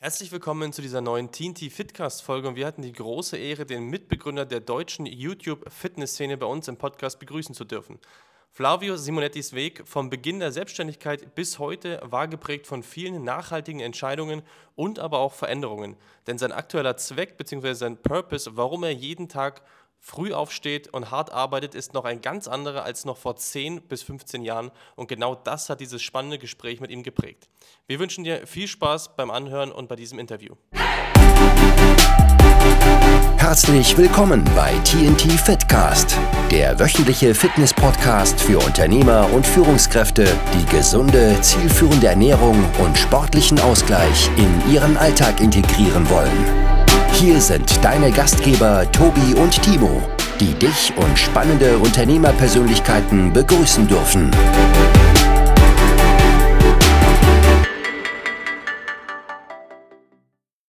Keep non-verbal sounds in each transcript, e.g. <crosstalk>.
Herzlich willkommen zu dieser neuen TNT Fitcast Folge und wir hatten die große Ehre, den Mitbegründer der deutschen YouTube Fitness Szene bei uns im Podcast begrüßen zu dürfen. Flavio Simonettis Weg vom Beginn der Selbstständigkeit bis heute war geprägt von vielen nachhaltigen Entscheidungen und aber auch Veränderungen. Denn sein aktueller Zweck bzw. sein Purpose, warum er jeden Tag früh aufsteht und hart arbeitet, ist noch ein ganz anderer als noch vor 10 bis 15 Jahren. Und genau das hat dieses spannende Gespräch mit ihm geprägt. Wir wünschen dir viel Spaß beim Anhören und bei diesem Interview. Herzlich willkommen bei TNT Fitcast, der wöchentliche Fitness-Podcast für Unternehmer und Führungskräfte, die gesunde, zielführende Ernährung und sportlichen Ausgleich in ihren Alltag integrieren wollen. Hier sind deine Gastgeber Tobi und Timo, die dich und spannende Unternehmerpersönlichkeiten begrüßen dürfen.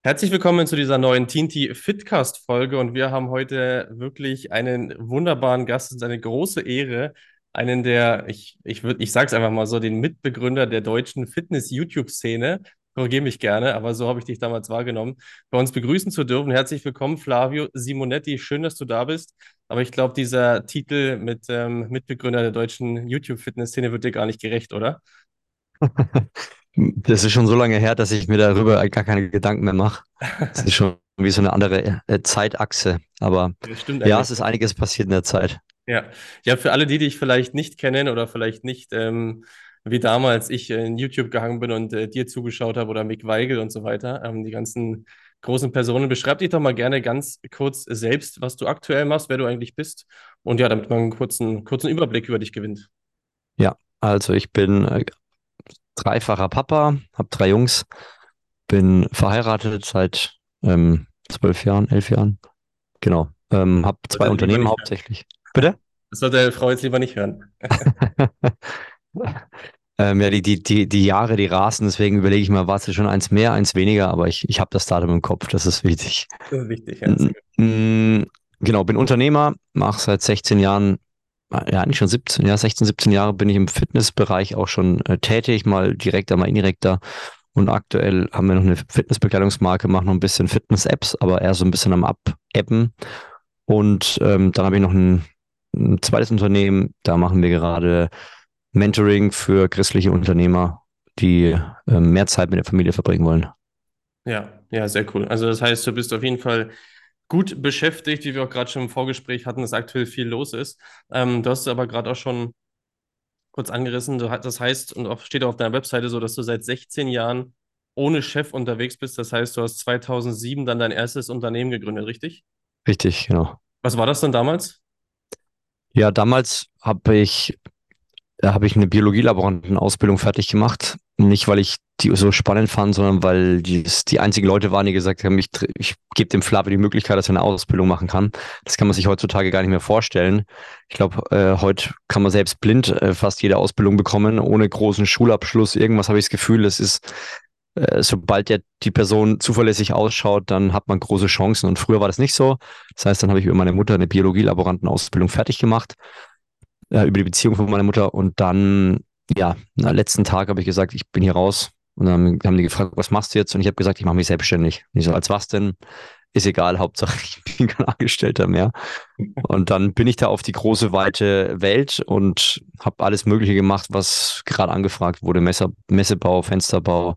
Herzlich willkommen zu dieser neuen TNT Fitcast Folge und wir haben heute wirklich einen wunderbaren Gast. Es ist eine große Ehre, einen der, ich, ich würde, ich sag's einfach mal so, den Mitbegründer der deutschen Fitness-YouTube-Szene, korrigiere mich gerne, aber so habe ich dich damals wahrgenommen, bei uns begrüßen zu dürfen. Herzlich willkommen, Flavio Simonetti. Schön, dass du da bist. Aber ich glaube, dieser Titel mit ähm, Mitbegründer der deutschen YouTube-Fitness-Szene wird dir gar nicht gerecht, oder? <laughs> Das ist schon so lange her, dass ich mir darüber gar keine Gedanken mehr mache. Das ist schon <laughs> wie so eine andere äh, Zeitachse. Aber ja, es ist einiges passiert in der Zeit. Ja. ja, für alle, die dich vielleicht nicht kennen oder vielleicht nicht ähm, wie damals ich in YouTube gehangen bin und äh, dir zugeschaut habe oder Mick Weigel und so weiter. Ähm, die ganzen großen Personen. Beschreib dich doch mal gerne ganz kurz selbst, was du aktuell machst, wer du eigentlich bist. Und ja, damit man einen kurzen, kurzen Überblick über dich gewinnt. Ja, also ich bin äh, dreifacher Papa, habe drei Jungs, bin verheiratet seit ähm, zwölf Jahren, elf Jahren. Genau. Ähm, habe zwei Unternehmen hauptsächlich. Bitte? Das sollte deine Frau jetzt lieber nicht hören. <laughs> <laughs> <laughs> ähm, ja, die, die, die, die Jahre, die rasen, deswegen überlege ich mal, war es schon eins mehr, eins weniger, aber ich, ich habe das Datum im Kopf, das ist wichtig. Das ist wichtig, ja. Genau, bin Unternehmer, mache seit 16 Jahren, ja, eigentlich schon 17, ja, 16, 17 Jahre bin ich im Fitnessbereich auch schon äh, tätig, mal direkter, mal indirekter. Und aktuell haben wir noch eine Fitnessbekleidungsmarke, machen noch ein bisschen Fitness-Apps, aber eher so ein bisschen am Ab-Appen. Und ähm, dann habe ich noch ein, ein zweites Unternehmen, da machen wir gerade Mentoring für christliche Unternehmer, die äh, mehr Zeit mit der Familie verbringen wollen. Ja, ja, sehr cool. Also das heißt, du bist auf jeden Fall gut beschäftigt, wie wir auch gerade schon im Vorgespräch hatten, dass aktuell viel los ist. Ähm, du hast es aber gerade auch schon kurz angerissen. Das heißt, und auch steht auf deiner Webseite so, dass du seit 16 Jahren ohne Chef unterwegs bist. Das heißt, du hast 2007 dann dein erstes Unternehmen gegründet, richtig? Richtig, genau. Was war das denn damals? Ja, damals habe ich da habe ich eine Biologielaborantenausbildung fertig gemacht. Nicht, weil ich die so spannend fand, sondern weil die, die einzigen Leute waren, die gesagt haben, ich, ich gebe dem Flavio die Möglichkeit, dass er eine Ausbildung machen kann. Das kann man sich heutzutage gar nicht mehr vorstellen. Ich glaube, äh, heute kann man selbst blind äh, fast jede Ausbildung bekommen, ohne großen Schulabschluss. Irgendwas habe ich das Gefühl, das ist, äh, sobald der, die Person zuverlässig ausschaut, dann hat man große Chancen. Und früher war das nicht so. Das heißt, dann habe ich über meine Mutter eine Biologielaborantenausbildung fertig gemacht äh, über die Beziehung von meiner Mutter. Und dann, ja, am letzten Tag habe ich gesagt, ich bin hier raus. Und dann haben die gefragt, was machst du jetzt? Und ich habe gesagt, ich mache mich selbstständig. Und ich so, als was denn? Ist egal, Hauptsache <laughs> ich bin kein Angestellter mehr. Und dann bin ich da auf die große, weite Welt und habe alles Mögliche gemacht, was gerade angefragt wurde. Messer, Messebau, Fensterbau,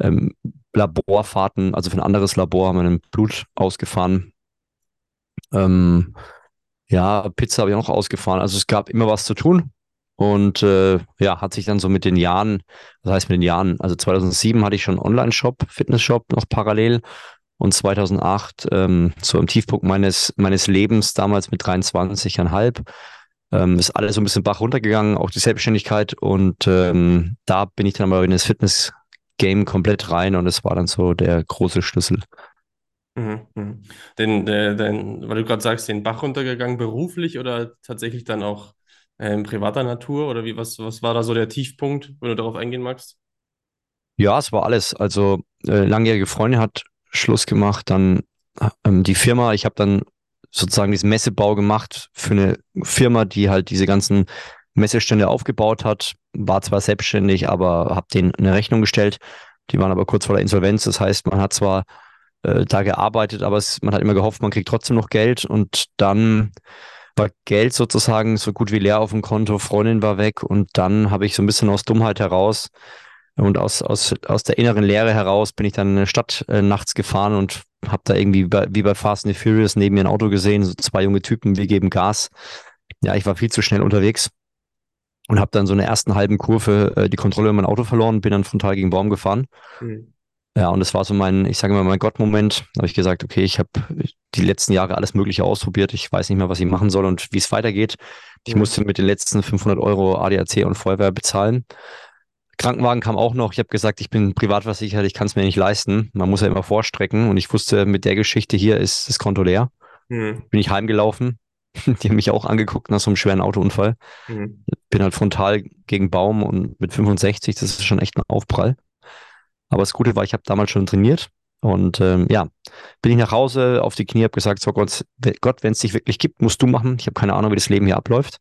ähm, Laborfahrten, also für ein anderes Labor haben wir ein Blut ausgefahren. Ähm, ja, Pizza habe ich auch noch ausgefahren. Also es gab immer was zu tun. Und äh, ja, hat sich dann so mit den Jahren, das heißt mit den Jahren, also 2007 hatte ich schon einen Online-Shop, Fitness-Shop noch parallel. Und 2008, ähm, so im Tiefpunkt meines, meines Lebens, damals mit 23,5, ähm, ist alles so ein bisschen Bach runtergegangen, auch die Selbstständigkeit. Und ähm, da bin ich dann aber in das Fitness-Game komplett rein und es war dann so der große Schlüssel. Mhm, mhm. Den, den, weil du gerade sagst, den Bach runtergegangen, beruflich oder tatsächlich dann auch äh, in privater Natur? Oder wie, was, was war da so der Tiefpunkt, wenn du darauf eingehen magst? Ja, es war alles. Also äh, langjährige Freundin hat Schluss gemacht, dann ähm, die Firma, ich habe dann sozusagen diesen Messebau gemacht für eine Firma, die halt diese ganzen Messestände aufgebaut hat, war zwar selbstständig, aber habe denen eine Rechnung gestellt Die waren aber kurz vor der Insolvenz. Das heißt, man hat zwar äh, da gearbeitet, aber es, man hat immer gehofft, man kriegt trotzdem noch Geld. Und dann war Geld sozusagen so gut wie leer auf dem Konto, Freundin war weg und dann habe ich so ein bisschen aus Dummheit heraus und aus, aus, aus der inneren Leere heraus bin ich dann in eine Stadt äh, nachts gefahren und habe da irgendwie bei, wie bei Fast and the Furious neben mir ein Auto gesehen, so zwei junge Typen, wir geben Gas. Ja, ich war viel zu schnell unterwegs und habe dann so in der ersten halben Kurve äh, die Kontrolle über mein Auto verloren, bin dann frontal gegen Baum gefahren. Mhm. Ja, und das war so mein, ich sage immer, mein Gott-Moment. Da habe ich gesagt, okay, ich habe die letzten Jahre alles Mögliche ausprobiert. Ich weiß nicht mehr, was ich machen soll und wie es weitergeht. Ich mhm. musste mit den letzten 500 Euro ADAC und Feuerwehr bezahlen. Krankenwagen kam auch noch. Ich habe gesagt, ich bin privatversichert, ich kann es mir nicht leisten. Man muss ja immer vorstrecken. Und ich wusste, mit der Geschichte hier ist das Konto leer. Mhm. Bin ich heimgelaufen. <laughs> Die haben mich auch angeguckt nach so einem schweren Autounfall. Mhm. Bin halt frontal gegen Baum und mit 65, das ist schon echt ein Aufprall. Aber das Gute war, ich habe damals schon trainiert. Und ähm, ja, bin ich nach Hause auf die Knie, habe gesagt, so Gott, Gott wenn es dich wirklich gibt, musst du machen. Ich habe keine Ahnung, wie das Leben hier abläuft.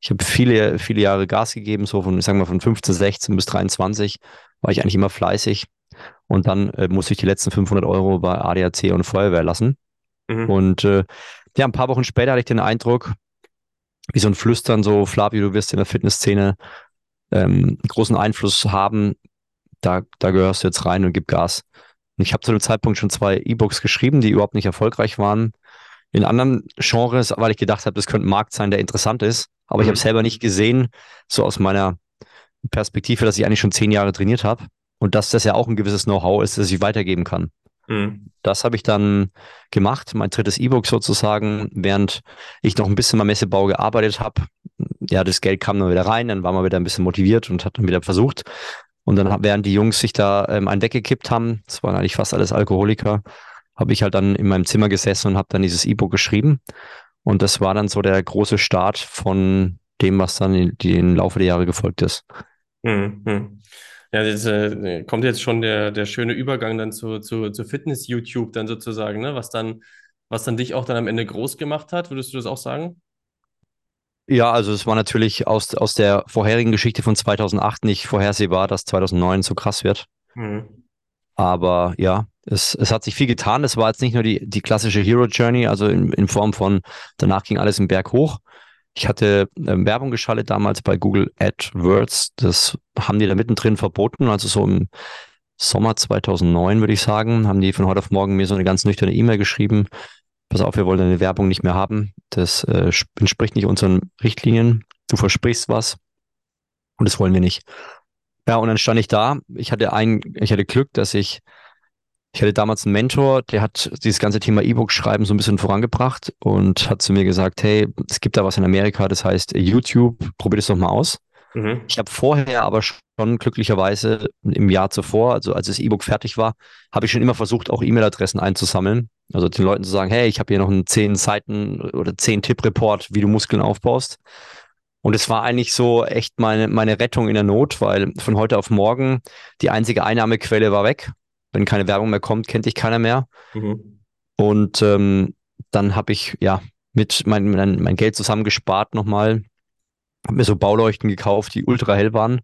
Ich habe viele, viele Jahre Gas gegeben, so von, ich sag mal, von 15, 16 bis 23 war ich eigentlich immer fleißig. Und dann äh, musste ich die letzten 500 Euro bei ADAC und Feuerwehr lassen. Mhm. Und äh, ja, ein paar Wochen später hatte ich den Eindruck, wie so ein Flüstern, so Flavio, du wirst in der Fitnessszene ähm, großen Einfluss haben. Da, da gehörst du jetzt rein und gib Gas. Und ich habe zu dem Zeitpunkt schon zwei E-Books geschrieben, die überhaupt nicht erfolgreich waren. In anderen Genres, weil ich gedacht habe, das könnte ein Markt sein, der interessant ist. Aber mhm. ich habe selber nicht gesehen, so aus meiner Perspektive, dass ich eigentlich schon zehn Jahre trainiert habe und dass das ja auch ein gewisses Know-how ist, das ich weitergeben kann. Mhm. Das habe ich dann gemacht, mein drittes E-Book sozusagen, während ich noch ein bisschen beim Messebau gearbeitet habe. Ja, das Geld kam dann wieder rein, dann war man wieder ein bisschen motiviert und hat dann wieder versucht. Und dann, während die Jungs sich da ähm, einen weggekippt haben, das waren eigentlich fast alles Alkoholiker, habe ich halt dann in meinem Zimmer gesessen und habe dann dieses E-Book geschrieben. Und das war dann so der große Start von dem, was dann in, die, im Laufe der Jahre gefolgt ist. Mhm. Ja, das äh, kommt jetzt schon der, der schöne Übergang dann zu, zu, zu Fitness-YouTube dann sozusagen, ne? Was dann, was dann dich auch dann am Ende groß gemacht hat, würdest du das auch sagen? Ja, also es war natürlich aus, aus der vorherigen Geschichte von 2008 nicht vorhersehbar, dass 2009 so krass wird. Mhm. Aber ja, es, es hat sich viel getan. Es war jetzt nicht nur die, die klassische Hero Journey, also in, in Form von danach ging alles im Berg hoch. Ich hatte äh, Werbung geschaltet damals bei Google AdWords. Das haben die da mittendrin verboten. Also so im Sommer 2009 würde ich sagen, haben die von heute auf morgen mir so eine ganz nüchterne E-Mail geschrieben. Pass auf, wir wollen deine Werbung nicht mehr haben. Das äh, entspricht nicht unseren Richtlinien. Du versprichst was und das wollen wir nicht. Ja, und dann stand ich da. Ich hatte ein, ich hatte Glück, dass ich ich hatte damals einen Mentor, der hat dieses ganze Thema E-Book schreiben so ein bisschen vorangebracht und hat zu mir gesagt, hey, es gibt da was in Amerika, das heißt YouTube, probier das doch mal aus. Mhm. Ich habe vorher aber schon glücklicherweise im Jahr zuvor, also als das E-Book fertig war, habe ich schon immer versucht, auch E-Mail-Adressen einzusammeln. Also den Leuten zu sagen, hey, ich habe hier noch einen 10 Seiten oder 10 Tipp-Report, wie du Muskeln aufbaust. Und es war eigentlich so echt meine, meine Rettung in der Not, weil von heute auf morgen die einzige Einnahmequelle war weg. Wenn keine Werbung mehr kommt, kennt dich keiner mehr. Mhm. Und ähm, dann habe ich ja mit mein, mein, mein Geld zusammengespart nochmal, habe mir so Bauleuchten gekauft, die ultra hell waren,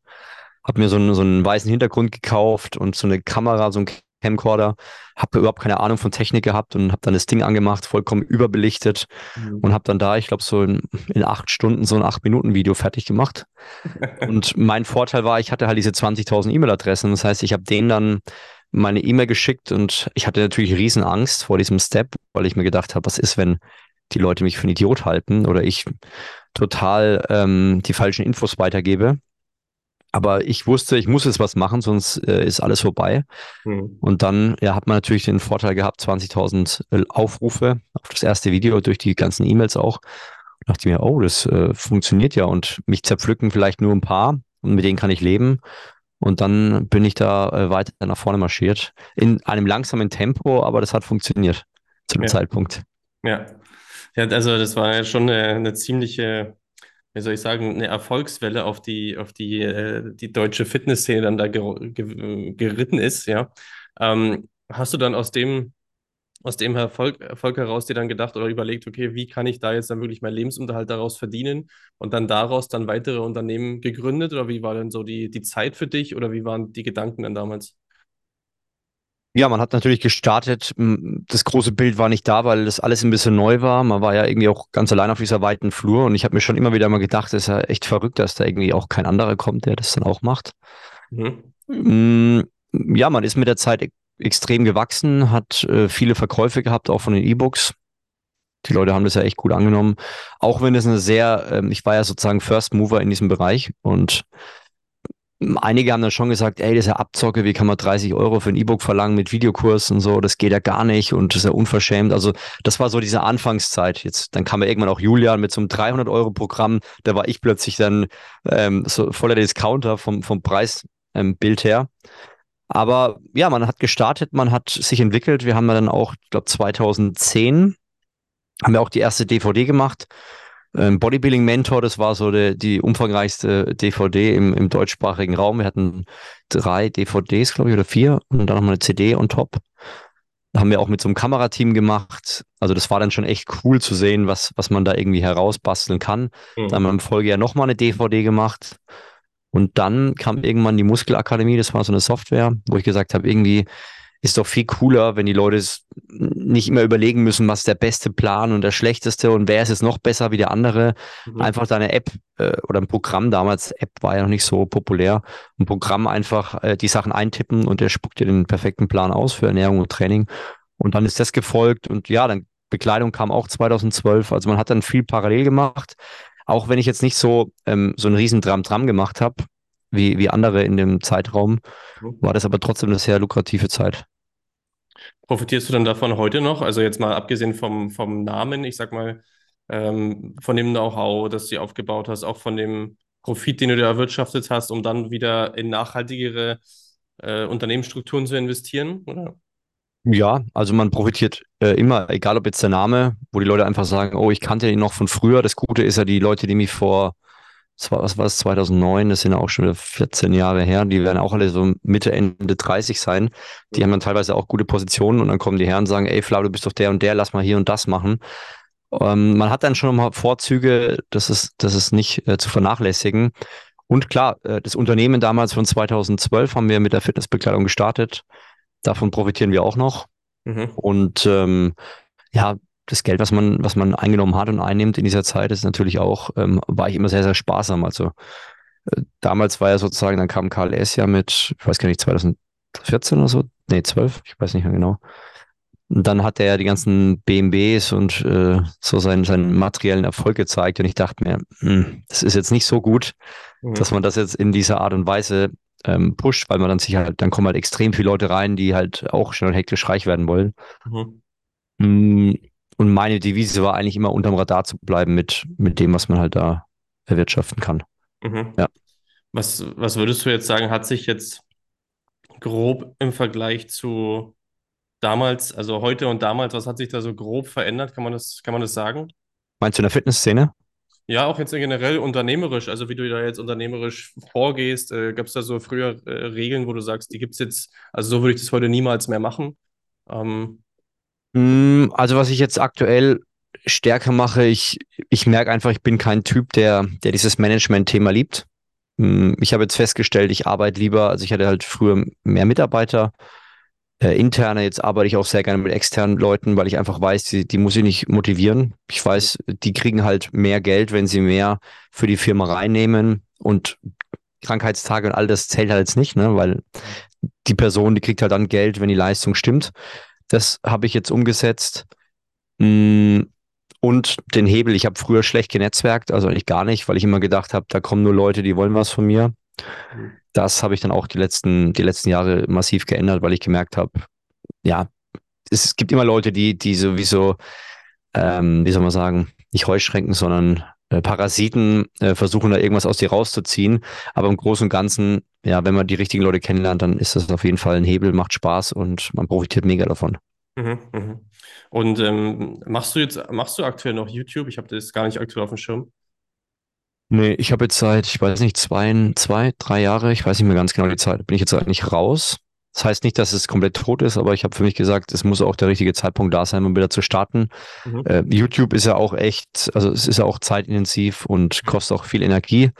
habe mir so einen, so einen weißen Hintergrund gekauft und so eine Kamera, so ein Camcorder, habe überhaupt keine Ahnung von Technik gehabt und habe dann das Ding angemacht, vollkommen überbelichtet mhm. und habe dann da, ich glaube, so in, in, acht Stunden so ein acht Minuten Video fertig gemacht. <laughs> und mein Vorteil war, ich hatte halt diese 20.000 E-Mail-Adressen. Das heißt, ich habe denen dann meine E-Mail geschickt und ich hatte natürlich Riesenangst vor diesem Step, weil ich mir gedacht habe, was ist, wenn die Leute mich für einen Idiot halten oder ich total ähm, die falschen Infos weitergebe. Aber ich wusste, ich muss jetzt was machen, sonst äh, ist alles vorbei. Mhm. Und dann ja, hat man natürlich den Vorteil gehabt, 20.000 äh, Aufrufe auf das erste Video durch die ganzen E-Mails auch. Und dachte mir, oh, das äh, funktioniert ja und mich zerpflücken vielleicht nur ein paar und mit denen kann ich leben. Und dann bin ich da äh, weiter nach vorne marschiert. In einem langsamen Tempo, aber das hat funktioniert zu dem ja. Zeitpunkt. Ja. Ja, also das war ja schon eine, eine, ziemliche, wie soll ich sagen, eine Erfolgswelle auf die, auf die, äh, die deutsche Fitnessszene dann da ger ger geritten ist, ja. Ähm, hast du dann aus dem aus dem Erfolg, Erfolg heraus dir dann gedacht oder überlegt, okay, wie kann ich da jetzt dann wirklich meinen Lebensunterhalt daraus verdienen und dann daraus dann weitere Unternehmen gegründet oder wie war denn so die, die Zeit für dich oder wie waren die Gedanken dann damals? Ja, man hat natürlich gestartet. Das große Bild war nicht da, weil das alles ein bisschen neu war. Man war ja irgendwie auch ganz allein auf dieser weiten Flur und ich habe mir schon immer wieder mal gedacht, es ist ja echt verrückt, dass da irgendwie auch kein anderer kommt, der das dann auch macht. Mhm. Ja, man ist mit der Zeit extrem gewachsen, hat äh, viele Verkäufe gehabt, auch von den E-Books. Die Leute haben das ja echt gut angenommen. Auch wenn es eine sehr, ähm, ich war ja sozusagen First Mover in diesem Bereich und einige haben dann schon gesagt, ey, das ist ja Abzocke, wie kann man 30 Euro für ein E-Book verlangen mit Videokurs und so, das geht ja gar nicht und das ist ja unverschämt. Also das war so diese Anfangszeit. Jetzt, dann kam ja irgendwann auch Julian mit so einem 300 Euro Programm, da war ich plötzlich dann ähm, so voller Discounter vom, vom Preisbild ähm, her. Aber ja, man hat gestartet, man hat sich entwickelt. Wir haben dann auch, ich glaube 2010 haben wir auch die erste DVD gemacht ähm, Bodybuilding Mentor, das war so die, die umfangreichste DVD im, im deutschsprachigen Raum. Wir hatten drei DVDs, glaube ich, oder vier und dann nochmal eine CD on top. Da haben wir auch mit so einem Kamerateam gemacht. Also das war dann schon echt cool zu sehen, was, was man da irgendwie herausbasteln kann. Mhm. Dann haben wir im Folgejahr nochmal eine DVD gemacht. Und dann kam irgendwann die Muskelakademie, das war so eine Software, wo ich gesagt habe, irgendwie, ist doch viel cooler, wenn die Leute nicht immer überlegen müssen, was der beste Plan und der schlechteste und wer ist jetzt noch besser wie der andere. Mhm. Einfach deine App äh, oder ein Programm, damals App war ja noch nicht so populär, ein Programm einfach äh, die Sachen eintippen und der spuckt dir den perfekten Plan aus für Ernährung und Training. Und dann ist das gefolgt und ja, dann Bekleidung kam auch 2012. Also man hat dann viel parallel gemacht. Auch wenn ich jetzt nicht so, ähm, so ein riesen Dram-Dram gemacht habe, wie, wie andere in dem Zeitraum, mhm. war das aber trotzdem eine sehr lukrative Zeit. Profitierst du dann davon heute noch? Also jetzt mal abgesehen vom, vom Namen, ich sag mal, ähm, von dem Know-how, das du aufgebaut hast, auch von dem Profit, den du dir erwirtschaftet hast, um dann wieder in nachhaltigere äh, Unternehmensstrukturen zu investieren, oder? Ja, also man profitiert äh, immer, egal ob jetzt der Name, wo die Leute einfach sagen, oh, ich kannte ihn noch von früher. Das Gute ist ja, die Leute, die mich vor was war es, 2009, das sind ja auch schon 14 Jahre her, die werden auch alle so Mitte, Ende 30 sein. Die haben dann teilweise auch gute Positionen und dann kommen die Herren und sagen, ey Flau, du bist doch der und der, lass mal hier und das machen. Ähm, man hat dann schon mal Vorzüge, das ist, das ist nicht äh, zu vernachlässigen. Und klar, äh, das Unternehmen damals von 2012 haben wir mit der Fitnessbekleidung gestartet. Davon profitieren wir auch noch. Mhm. Und ähm, ja, das Geld, was man, was man eingenommen hat und einnimmt in dieser Zeit, ist natürlich auch, ähm, war ich immer sehr, sehr sparsam. Also äh, damals war ja sozusagen, dann kam KLS ja mit, ich weiß gar nicht, 2014 oder so, nee, 12, ich weiß nicht mehr genau. Und dann hat er ja die ganzen BMWs und äh, so seinen, seinen materiellen Erfolg gezeigt. Und ich dachte mir, mh, hm, das ist jetzt nicht so gut, mhm. dass man das jetzt in dieser Art und Weise ähm, pusht, weil man dann sich halt, dann kommen halt extrem viele Leute rein, die halt auch schnell hektisch reich werden wollen. Mhm. Und meine Devise war eigentlich immer unterm Radar zu bleiben mit, mit dem, was man halt da erwirtschaften kann. Mhm. Ja. Was, was würdest du jetzt sagen, hat sich jetzt grob im Vergleich zu damals, also heute und damals, was hat sich da so grob verändert? Kann man das, kann man das sagen? Meinst du in der Fitnessszene? Ja, auch jetzt generell unternehmerisch, also wie du da jetzt unternehmerisch vorgehst. Äh, Gab es da so früher äh, Regeln, wo du sagst, die gibt es jetzt, also so würde ich das heute niemals mehr machen? Ähm, also was ich jetzt aktuell stärker mache, ich, ich merke einfach, ich bin kein Typ, der, der dieses Management-Thema liebt. Mm, ich habe jetzt festgestellt, ich arbeite lieber, also ich hatte halt früher mehr Mitarbeiter, äh, interne, jetzt arbeite ich auch sehr gerne mit externen Leuten, weil ich einfach weiß, die, die muss ich nicht motivieren. Ich weiß, die kriegen halt mehr Geld, wenn sie mehr für die Firma reinnehmen und Krankheitstage und all das zählt halt jetzt nicht, ne? weil die Person, die kriegt halt dann Geld, wenn die Leistung stimmt. Das habe ich jetzt umgesetzt. Mm, und den Hebel, ich habe früher schlecht genetzwerkt, also eigentlich gar nicht, weil ich immer gedacht habe, da kommen nur Leute, die wollen was von mir. Das habe ich dann auch die letzten, die letzten Jahre massiv geändert, weil ich gemerkt habe, ja, es gibt immer Leute, die, die sowieso, ähm, wie soll man sagen, nicht Heuschränken, sondern äh, Parasiten äh, versuchen da irgendwas aus dir rauszuziehen. Aber im Großen und Ganzen, ja, wenn man die richtigen Leute kennenlernt, dann ist das auf jeden Fall ein Hebel, macht Spaß und man profitiert mega davon. Mhm, mh. Und ähm, machst du jetzt, machst du aktuell noch YouTube? Ich habe das gar nicht aktuell auf dem Schirm. Nee, ich habe jetzt seit, ich weiß nicht, zwei, zwei, drei Jahre, ich weiß nicht mehr ganz genau die Zeit, bin ich jetzt eigentlich raus. Das heißt nicht, dass es komplett tot ist, aber ich habe für mich gesagt, es muss auch der richtige Zeitpunkt da sein, um wieder zu starten. Mhm. Äh, YouTube ist ja auch echt, also es ist ja auch zeitintensiv und kostet auch viel Energie.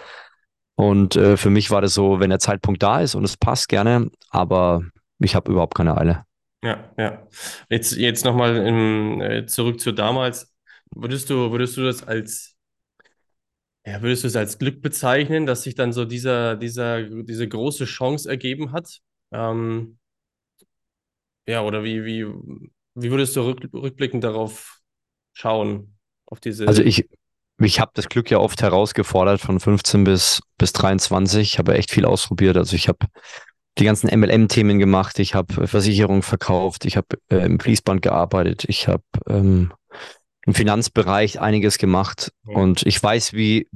Und äh, für mich war das so, wenn der Zeitpunkt da ist und es passt gerne, aber ich habe überhaupt keine Eile. Ja, ja. Jetzt, jetzt nochmal äh, zurück zu damals. Würdest du, würdest du das als, ja, würdest du es als Glück bezeichnen, dass sich dann so dieser, dieser, diese große Chance ergeben hat? Ähm, ja, oder wie, wie, wie würdest du rück, rückblickend darauf schauen, auf diese. Also ich, ich habe das Glück ja oft herausgefordert von 15 bis, bis 23. Ich habe echt viel ausprobiert. Also ich habe die ganzen MLM-Themen gemacht. Ich habe Versicherung verkauft. Ich habe äh, im Fließband gearbeitet. Ich habe ähm, im Finanzbereich einiges gemacht. Ja. Und ich weiß, wie,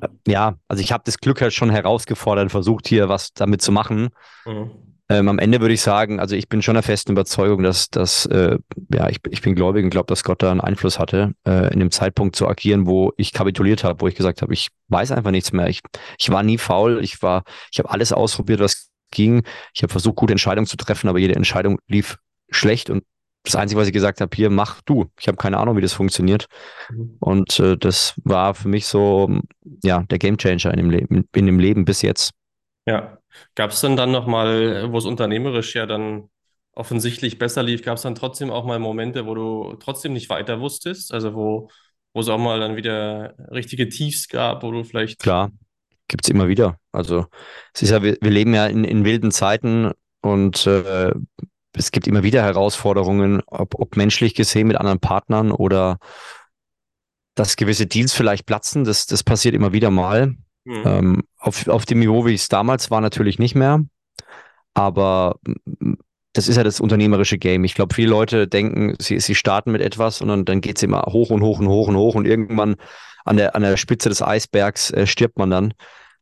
äh, ja, also ich habe das Glück halt schon herausgefordert, versucht hier was damit zu machen. Mhm. Ähm, am Ende würde ich sagen, also ich bin schon der festen Überzeugung, dass, dass äh, ja, ich, ich bin gläubig und glaube, dass Gott da einen Einfluss hatte, äh, in dem Zeitpunkt zu agieren, wo ich kapituliert habe, wo ich gesagt habe, ich weiß einfach nichts mehr. Ich, ich war nie faul, ich war, ich habe alles ausprobiert, was ging. Ich habe versucht, gute Entscheidungen zu treffen, aber jede Entscheidung lief schlecht und das Einzige, was ich gesagt habe, hier mach du. Ich habe keine Ahnung, wie das funktioniert. Mhm. Und äh, das war für mich so, ja, der Gamechanger in dem Leben, in dem Leben bis jetzt. Ja, Gab es denn dann nochmal, wo es unternehmerisch ja dann offensichtlich besser lief, gab es dann trotzdem auch mal Momente, wo du trotzdem nicht weiter wusstest? Also wo, wo es auch mal dann wieder richtige Tiefs gab, wo du vielleicht. Klar, gibt es immer wieder. Also es ist ja, wir, wir leben ja in, in wilden Zeiten und äh, es gibt immer wieder Herausforderungen, ob, ob menschlich gesehen mit anderen Partnern oder dass gewisse Deals vielleicht platzen. Das, das passiert immer wieder mal. Mhm. Ähm, auf, auf dem Niveau, wie es damals war, natürlich nicht mehr. Aber das ist ja das unternehmerische Game. Ich glaube, viele Leute denken, sie, sie starten mit etwas und dann, dann geht es immer hoch und hoch und hoch und hoch und irgendwann an der, an der Spitze des Eisbergs äh, stirbt man dann.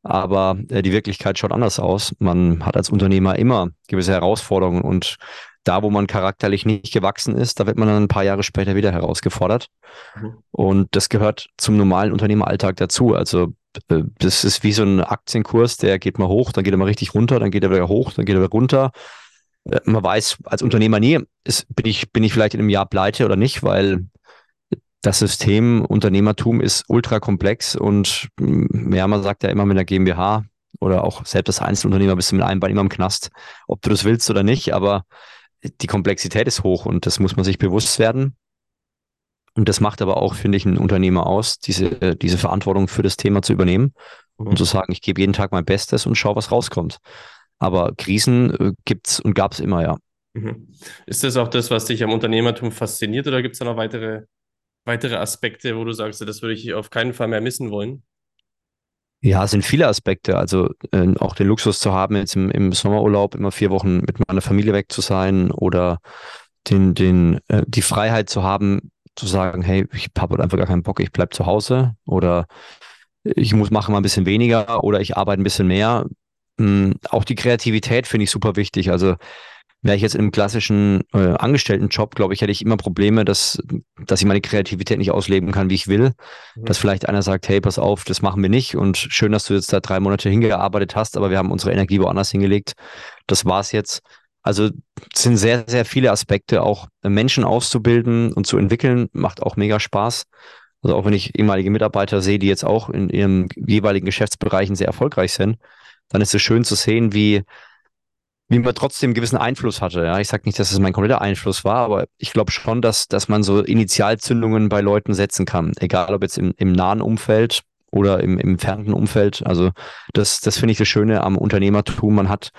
Aber äh, die Wirklichkeit schaut anders aus. Man hat als Unternehmer immer gewisse Herausforderungen und da, wo man charakterlich nicht gewachsen ist, da wird man dann ein paar Jahre später wieder herausgefordert. Mhm. Und das gehört zum normalen Unternehmeralltag dazu. Also äh, das ist wie so ein Aktienkurs, der geht mal hoch, dann geht er mal richtig runter, dann geht er wieder hoch, dann geht er wieder runter. Äh, man weiß als Unternehmer nie, ist, bin, ich, bin ich vielleicht in einem Jahr pleite oder nicht, weil das System Unternehmertum ist ultra komplex und mm, ja, man sagt ja immer mit der GmbH oder auch selbst als Einzelunternehmer bist du mit einem Bein immer im Knast, ob du das willst oder nicht, aber die Komplexität ist hoch und das muss man sich bewusst werden. Und das macht aber auch, finde ich, einen Unternehmer aus, diese, diese Verantwortung für das Thema zu übernehmen mhm. und zu sagen, ich gebe jeden Tag mein Bestes und schaue, was rauskommt. Aber Krisen äh, gibt's und gab es immer, ja. Mhm. Ist das auch das, was dich am Unternehmertum fasziniert oder gibt es da noch weitere, weitere Aspekte, wo du sagst, das würde ich auf keinen Fall mehr missen wollen? Ja, es sind viele Aspekte. Also äh, auch den Luxus zu haben, jetzt im, im Sommerurlaub immer vier Wochen mit meiner Familie weg zu sein oder den, den, äh, die Freiheit zu haben, zu sagen, hey, ich habe einfach gar keinen Bock, ich bleib zu Hause oder ich muss machen mal ein bisschen weniger oder ich arbeite ein bisschen mehr. Mhm, auch die Kreativität finde ich super wichtig. Also wäre ich jetzt im klassischen äh, Angestelltenjob, glaube ich, hätte ich immer Probleme, dass, dass ich meine Kreativität nicht ausleben kann, wie ich will. Mhm. Dass vielleicht einer sagt, hey, pass auf, das machen wir nicht und schön, dass du jetzt da drei Monate hingearbeitet hast, aber wir haben unsere Energie woanders hingelegt. Das war's jetzt. Also es sind sehr, sehr viele Aspekte, auch Menschen auszubilden und zu entwickeln, macht auch mega Spaß. Also auch wenn ich ehemalige Mitarbeiter sehe, die jetzt auch in ihren jeweiligen Geschäftsbereichen sehr erfolgreich sind, dann ist es schön zu sehen, wie, wie man trotzdem gewissen Einfluss hatte. Ja, ich sage nicht, dass es mein kompletter Einfluss war, aber ich glaube schon, dass, dass man so Initialzündungen bei Leuten setzen kann. Egal ob jetzt im, im nahen Umfeld oder im, im fernten Umfeld. Also das, das finde ich das Schöne am Unternehmertum. Man hat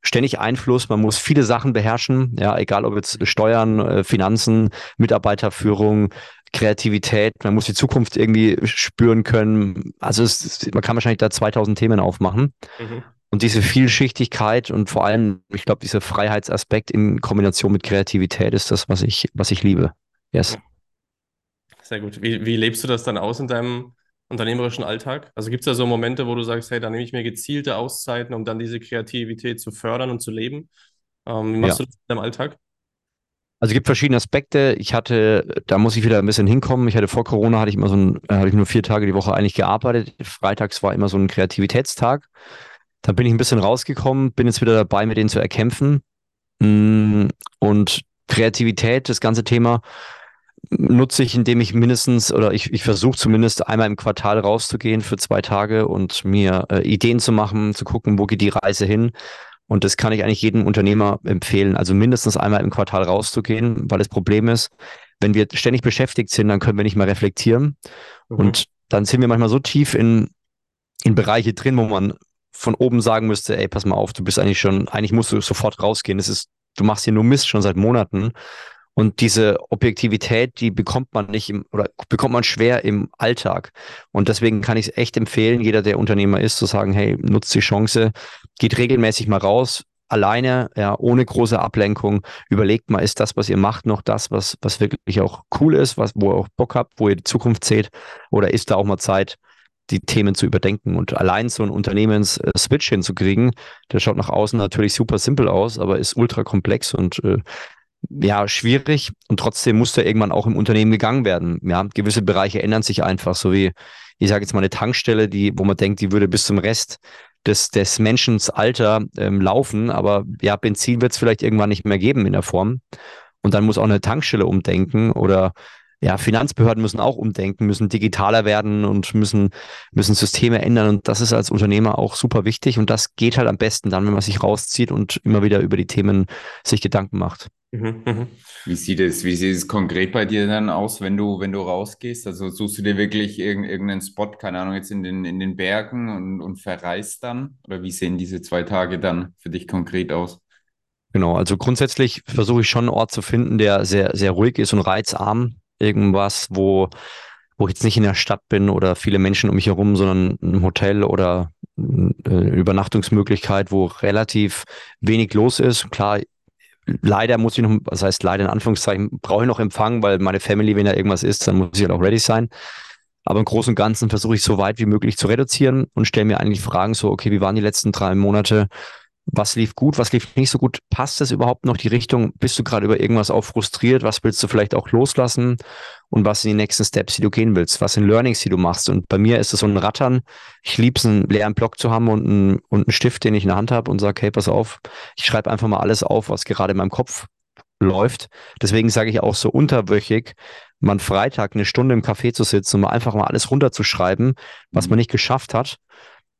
ständig Einfluss, man muss viele Sachen beherrschen, ja, egal ob jetzt Steuern, äh, Finanzen, Mitarbeiterführung, Kreativität, man muss die Zukunft irgendwie spüren können. Also es, man kann wahrscheinlich da 2000 Themen aufmachen. Mhm. Und diese Vielschichtigkeit und vor allem, ich glaube, dieser Freiheitsaspekt in Kombination mit Kreativität ist das, was ich, was ich liebe. Yes. Sehr gut. Wie, wie lebst du das dann aus in deinem unternehmerischen Alltag? Also gibt es da so Momente, wo du sagst, hey, da nehme ich mir gezielte Auszeiten, um dann diese Kreativität zu fördern und zu leben? Ähm, wie machst ja. du das in deinem Alltag? Also es gibt verschiedene Aspekte. Ich hatte, da muss ich wieder ein bisschen hinkommen. Ich hatte vor Corona hatte ich immer so ein, äh, hatte ich nur vier Tage die Woche eigentlich gearbeitet. Freitags war immer so ein Kreativitätstag. Da bin ich ein bisschen rausgekommen, bin jetzt wieder dabei, mit denen zu erkämpfen. Mm, und Kreativität, das ganze Thema, nutze ich, indem ich mindestens oder ich, ich versuche zumindest einmal im Quartal rauszugehen für zwei Tage und mir äh, Ideen zu machen, zu gucken, wo geht die Reise hin. Und das kann ich eigentlich jedem Unternehmer empfehlen, also mindestens einmal im Quartal rauszugehen, weil das Problem ist, wenn wir ständig beschäftigt sind, dann können wir nicht mehr reflektieren. Mhm. Und dann sind wir manchmal so tief in, in Bereiche drin, wo man von oben sagen müsste, ey, pass mal auf, du bist eigentlich schon, eigentlich musst du sofort rausgehen. Das ist, du machst hier nur Mist schon seit Monaten. Und diese Objektivität, die bekommt man nicht im, oder bekommt man schwer im Alltag. Und deswegen kann ich es echt empfehlen, jeder, der Unternehmer ist, zu sagen, hey, nutzt die Chance, geht regelmäßig mal raus, alleine, ja, ohne große Ablenkung. Überlegt mal, ist das, was ihr macht, noch das, was, was wirklich auch cool ist, was, wo ihr auch Bock habt, wo ihr die Zukunft seht? Oder ist da auch mal Zeit, die Themen zu überdenken und allein so ein Unternehmens-Switch hinzukriegen, der schaut nach außen natürlich super simpel aus, aber ist ultra komplex und äh, ja, schwierig und trotzdem muss da irgendwann auch im Unternehmen gegangen werden. Ja, gewisse Bereiche ändern sich einfach, so wie, ich sage jetzt mal eine Tankstelle, die, wo man denkt, die würde bis zum Rest des, des Menschens Alter ähm, laufen, aber ja, Benzin wird es vielleicht irgendwann nicht mehr geben in der Form. Und dann muss auch eine Tankstelle umdenken oder ja, Finanzbehörden müssen auch umdenken, müssen digitaler werden und müssen, müssen Systeme ändern. Und das ist als Unternehmer auch super wichtig. Und das geht halt am besten dann, wenn man sich rauszieht und immer wieder über die Themen sich Gedanken macht. Mhm, mhm. Wie sieht es, wie sieht es konkret bei dir dann aus, wenn du, wenn du rausgehst? Also suchst du dir wirklich irgendeinen Spot, keine Ahnung, jetzt in den, in den Bergen und, und verreist dann? Oder wie sehen diese zwei Tage dann für dich konkret aus? Genau, also grundsätzlich versuche ich schon einen Ort zu finden, der sehr, sehr ruhig ist und reizarm. Irgendwas, wo, wo ich jetzt nicht in der Stadt bin oder viele Menschen um mich herum, sondern ein Hotel oder eine äh, Übernachtungsmöglichkeit, wo relativ wenig los ist. Klar, leider muss ich noch, was heißt leider in Anführungszeichen, brauche ich noch Empfang, weil meine Family, wenn da irgendwas ist, dann muss ich halt auch ready sein. Aber im Großen und Ganzen versuche ich so weit wie möglich zu reduzieren und stelle mir eigentlich Fragen so, okay, wie waren die letzten drei Monate? Was lief gut, was lief nicht so gut? Passt das überhaupt noch die Richtung? Bist du gerade über irgendwas auch frustriert? Was willst du vielleicht auch loslassen? Und was sind die nächsten Steps, die du gehen willst? Was sind Learnings, die du machst? Und bei mir ist es so ein Rattern. Ich liebe es, einen leeren Block zu haben und einen, und einen Stift, den ich in der Hand habe und sage, hey, pass auf, ich schreibe einfach mal alles auf, was gerade in meinem Kopf läuft. Deswegen sage ich auch so unterwöchig, man Freitag eine Stunde im Café zu sitzen und mal einfach mal alles runterzuschreiben, was man nicht geschafft hat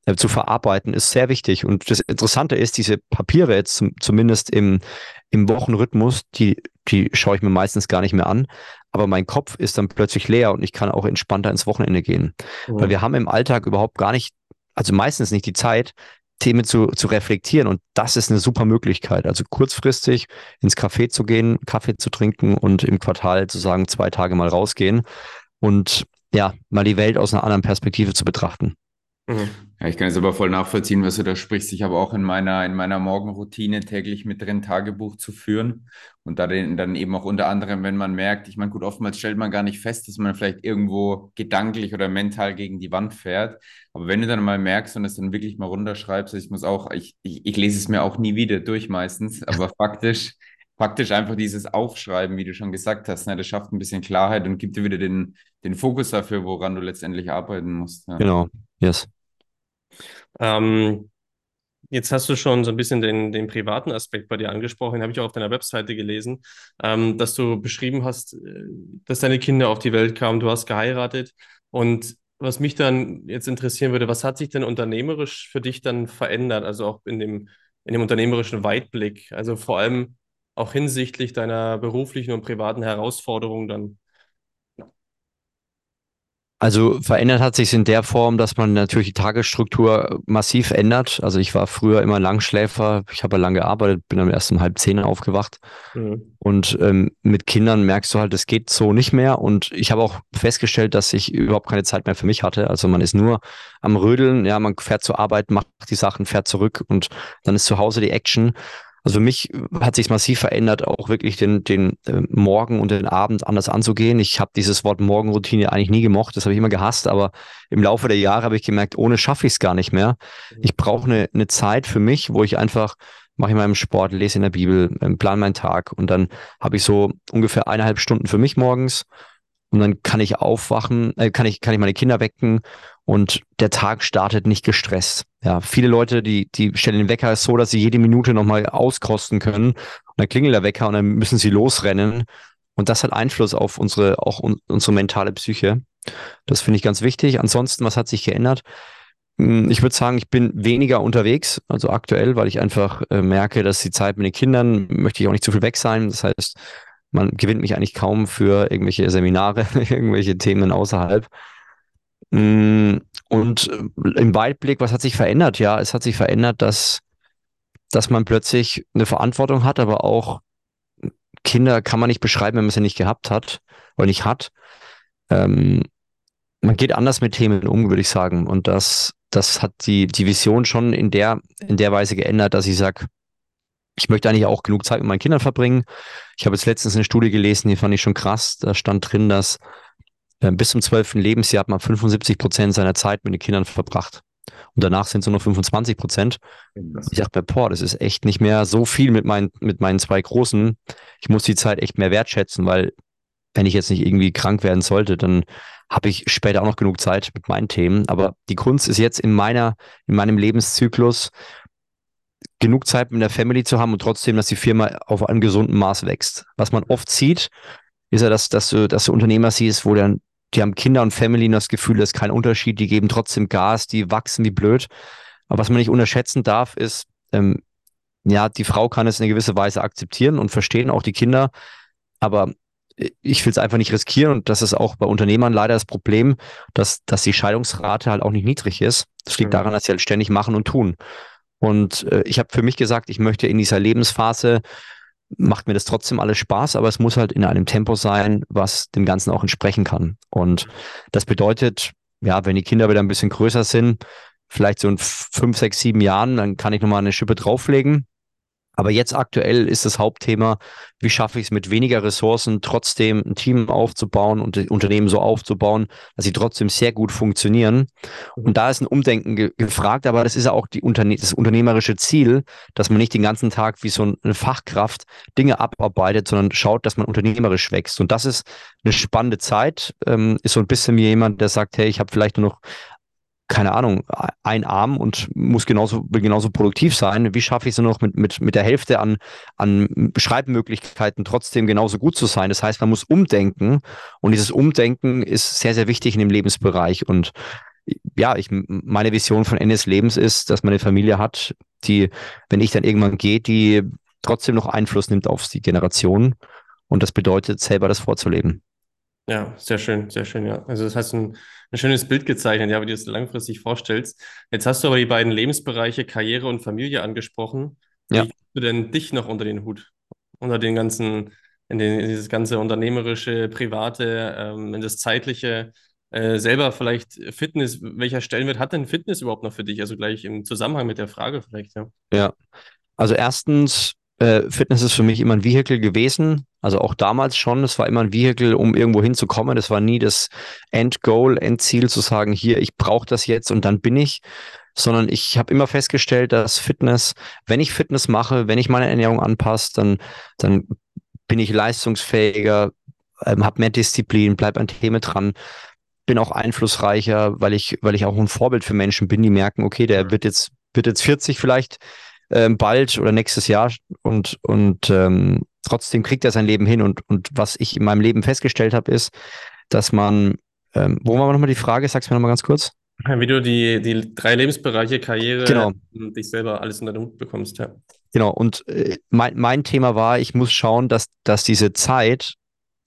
äh, zu verarbeiten, ist sehr wichtig. Und das Interessante ist, diese Papiere jetzt zum, zumindest im, im Wochenrhythmus, die, die schaue ich mir meistens gar nicht mehr an. Aber mein Kopf ist dann plötzlich leer und ich kann auch entspannter ins Wochenende gehen. Mhm. Weil wir haben im Alltag überhaupt gar nicht, also meistens nicht die Zeit, Themen zu, zu reflektieren. Und das ist eine super Möglichkeit. Also kurzfristig ins Café zu gehen, Kaffee zu trinken und im Quartal zu sagen, zwei Tage mal rausgehen und ja, mal die Welt aus einer anderen Perspektive zu betrachten. Mhm. Ja, ich kann es aber voll nachvollziehen, was du da sprichst. Ich habe auch in meiner, in meiner Morgenroutine täglich mit drin, Tagebuch zu führen. Und da den, dann eben auch unter anderem, wenn man merkt, ich meine, gut, oftmals stellt man gar nicht fest, dass man vielleicht irgendwo gedanklich oder mental gegen die Wand fährt. Aber wenn du dann mal merkst und es dann wirklich mal runterschreibst, ich muss auch, ich, ich, ich lese es mir auch nie wieder durch meistens, <laughs> aber faktisch, faktisch einfach dieses Aufschreiben, wie du schon gesagt hast, ne, das schafft ein bisschen Klarheit und gibt dir wieder den, den Fokus dafür, woran du letztendlich arbeiten musst. Ja. Genau, yes. Ähm, jetzt hast du schon so ein bisschen den, den privaten Aspekt bei dir angesprochen, habe ich auch auf deiner Webseite gelesen, ähm, dass du beschrieben hast, äh, dass deine Kinder auf die Welt kamen, du hast geheiratet und was mich dann jetzt interessieren würde, was hat sich denn unternehmerisch für dich dann verändert, also auch in dem, in dem unternehmerischen Weitblick, also vor allem auch hinsichtlich deiner beruflichen und privaten Herausforderungen dann? Also verändert hat sich in der Form, dass man natürlich die Tagesstruktur massiv ändert. Also ich war früher immer Langschläfer, ich habe lange gearbeitet, bin dann erst um halb zehn aufgewacht. Mhm. Und ähm, mit Kindern merkst du halt, es geht so nicht mehr. Und ich habe auch festgestellt, dass ich überhaupt keine Zeit mehr für mich hatte. Also man ist nur am Rödeln, ja, man fährt zur Arbeit, macht die Sachen, fährt zurück und dann ist zu Hause die Action. Also für mich hat sich massiv verändert, auch wirklich den, den äh, Morgen und den Abend anders anzugehen. Ich habe dieses Wort Morgenroutine eigentlich nie gemocht, das habe ich immer gehasst, aber im Laufe der Jahre habe ich gemerkt, ohne schaffe ich es gar nicht mehr. Ich brauche eine, eine Zeit für mich, wo ich einfach mache ich meinen Sport, lese in der Bibel, ähm, plan meinen Tag und dann habe ich so ungefähr eineinhalb Stunden für mich morgens und dann kann ich aufwachen, äh, kann ich kann ich meine Kinder wecken und der Tag startet nicht gestresst. Ja, viele Leute, die, die stellen den Wecker so, dass sie jede Minute nochmal auskosten können. Und dann klingelt der Wecker und dann müssen sie losrennen. Und das hat Einfluss auf unsere, auch un, unsere mentale Psyche. Das finde ich ganz wichtig. Ansonsten, was hat sich geändert? hm, ich würde sagen, ich bin weniger unterwegs, also aktuell, weil ich einfach äh, merke, dass die Zeit mit den Kindern möchte ich auch nicht zu viel weg sein. Das heißt, man gewinnt mich eigentlich kaum für irgendwelche Seminare, <laughs> irgendwelche Themen außerhalb. Hm, und äh, im Weitblick, was hat sich verändert? Ja, es hat sich verändert, dass, dass man plötzlich eine Verantwortung hat, aber auch Kinder kann man nicht beschreiben, wenn man sie nicht gehabt hat oder nicht hat. Ähm, man geht anders mit Themen um, würde ich sagen. Und das, das hat die, die Vision schon in der, in der Weise geändert, dass ich sage, ich möchte eigentlich auch genug Zeit mit meinen Kindern verbringen. Ich habe jetzt letztens eine Studie gelesen, die fand ich schon krass. Da stand drin, dass bis zum zwölften Lebensjahr hat man 75 Prozent seiner Zeit mit den Kindern verbracht. Und danach sind es nur noch 25 Prozent. Ich dachte mir, boah, das ist echt nicht mehr so viel mit meinen, mit meinen zwei Großen. Ich muss die Zeit echt mehr wertschätzen, weil wenn ich jetzt nicht irgendwie krank werden sollte, dann habe ich später auch noch genug Zeit mit meinen Themen. Aber die Kunst ist jetzt in meiner, in meinem Lebenszyklus, genug Zeit mit der Family zu haben und trotzdem, dass die Firma auf einem gesunden Maß wächst. Was man oft sieht, ist ja, dass, dass, du, dass du Unternehmer siehst, wo dann, die haben Kinder und Family und das Gefühl, das ist kein Unterschied, die geben trotzdem Gas, die wachsen wie blöd. Aber was man nicht unterschätzen darf, ist, ähm, ja, die Frau kann es in einer gewisser Weise akzeptieren und verstehen, auch die Kinder. Aber ich will es einfach nicht riskieren und das ist auch bei Unternehmern leider das Problem, dass, dass die Scheidungsrate halt auch nicht niedrig ist. Das liegt mhm. daran, dass sie halt ständig machen und tun. Und äh, ich habe für mich gesagt, ich möchte in dieser Lebensphase, macht mir das trotzdem alles Spaß, aber es muss halt in einem Tempo sein, was dem Ganzen auch entsprechen kann. Und das bedeutet, ja, wenn die Kinder wieder ein bisschen größer sind, vielleicht so in fünf, sechs, sieben Jahren, dann kann ich nochmal eine Schippe drauflegen. Aber jetzt aktuell ist das Hauptthema, wie schaffe ich es mit weniger Ressourcen trotzdem ein Team aufzubauen und Unternehmen so aufzubauen, dass sie trotzdem sehr gut funktionieren. Und mhm. da ist ein Umdenken ge gefragt, aber das ist ja auch die Unterne das unternehmerische Ziel, dass man nicht den ganzen Tag wie so eine Fachkraft Dinge abarbeitet, sondern schaut, dass man unternehmerisch wächst. Und das ist eine spannende Zeit. Ähm, ist so ein bisschen wie jemand, der sagt, hey, ich habe vielleicht nur noch keine Ahnung, ein Arm und muss genauso, genauso produktiv sein. Wie schaffe ich es nur noch mit, mit, mit der Hälfte an, an Schreibmöglichkeiten trotzdem genauso gut zu sein? Das heißt, man muss umdenken und dieses Umdenken ist sehr, sehr wichtig in dem Lebensbereich und ja, ich, meine Vision von Ende des Lebens ist, dass man eine Familie hat, die, wenn ich dann irgendwann gehe, die trotzdem noch Einfluss nimmt auf die Generation. Und das bedeutet, selber das vorzuleben. Ja, sehr schön, sehr schön, ja. Also das hast ein, ein schönes Bild gezeichnet, ja, wie du es langfristig vorstellst. Jetzt hast du aber die beiden Lebensbereiche Karriere und Familie angesprochen. Wie ja. du denn dich noch unter den Hut? Unter den ganzen, in, den, in dieses ganze unternehmerische, private, ähm, in das zeitliche, äh, selber vielleicht Fitness, welcher Stellenwert hat denn Fitness überhaupt noch für dich? Also gleich im Zusammenhang mit der Frage vielleicht, ja. Ja, also erstens äh, Fitness ist für mich immer ein Vehikel gewesen. Also auch damals schon. Es war immer ein Vehikel, um irgendwo hinzukommen. Das war nie das Endgoal, Endziel zu sagen, hier, ich brauche das jetzt und dann bin ich. Sondern ich habe immer festgestellt, dass Fitness, wenn ich Fitness mache, wenn ich meine Ernährung anpasse, dann, dann bin ich leistungsfähiger, ähm, habe mehr Disziplin, bleib an Themen dran bin auch einflussreicher, weil ich, weil ich auch ein Vorbild für Menschen bin, die merken, okay, der wird jetzt, wird jetzt 40 vielleicht, ähm, bald oder nächstes Jahr und, und ähm, trotzdem kriegt er sein Leben hin. Und, und was ich in meinem Leben festgestellt habe, ist, dass man, ähm, wo war nochmal die Frage? Sag's mir nochmal ganz kurz. Wie du die, die drei Lebensbereiche, Karriere, genau. dich selber alles unter den Hut bekommst, ja. Genau, und äh, mein, mein Thema war, ich muss schauen, dass, dass diese Zeit,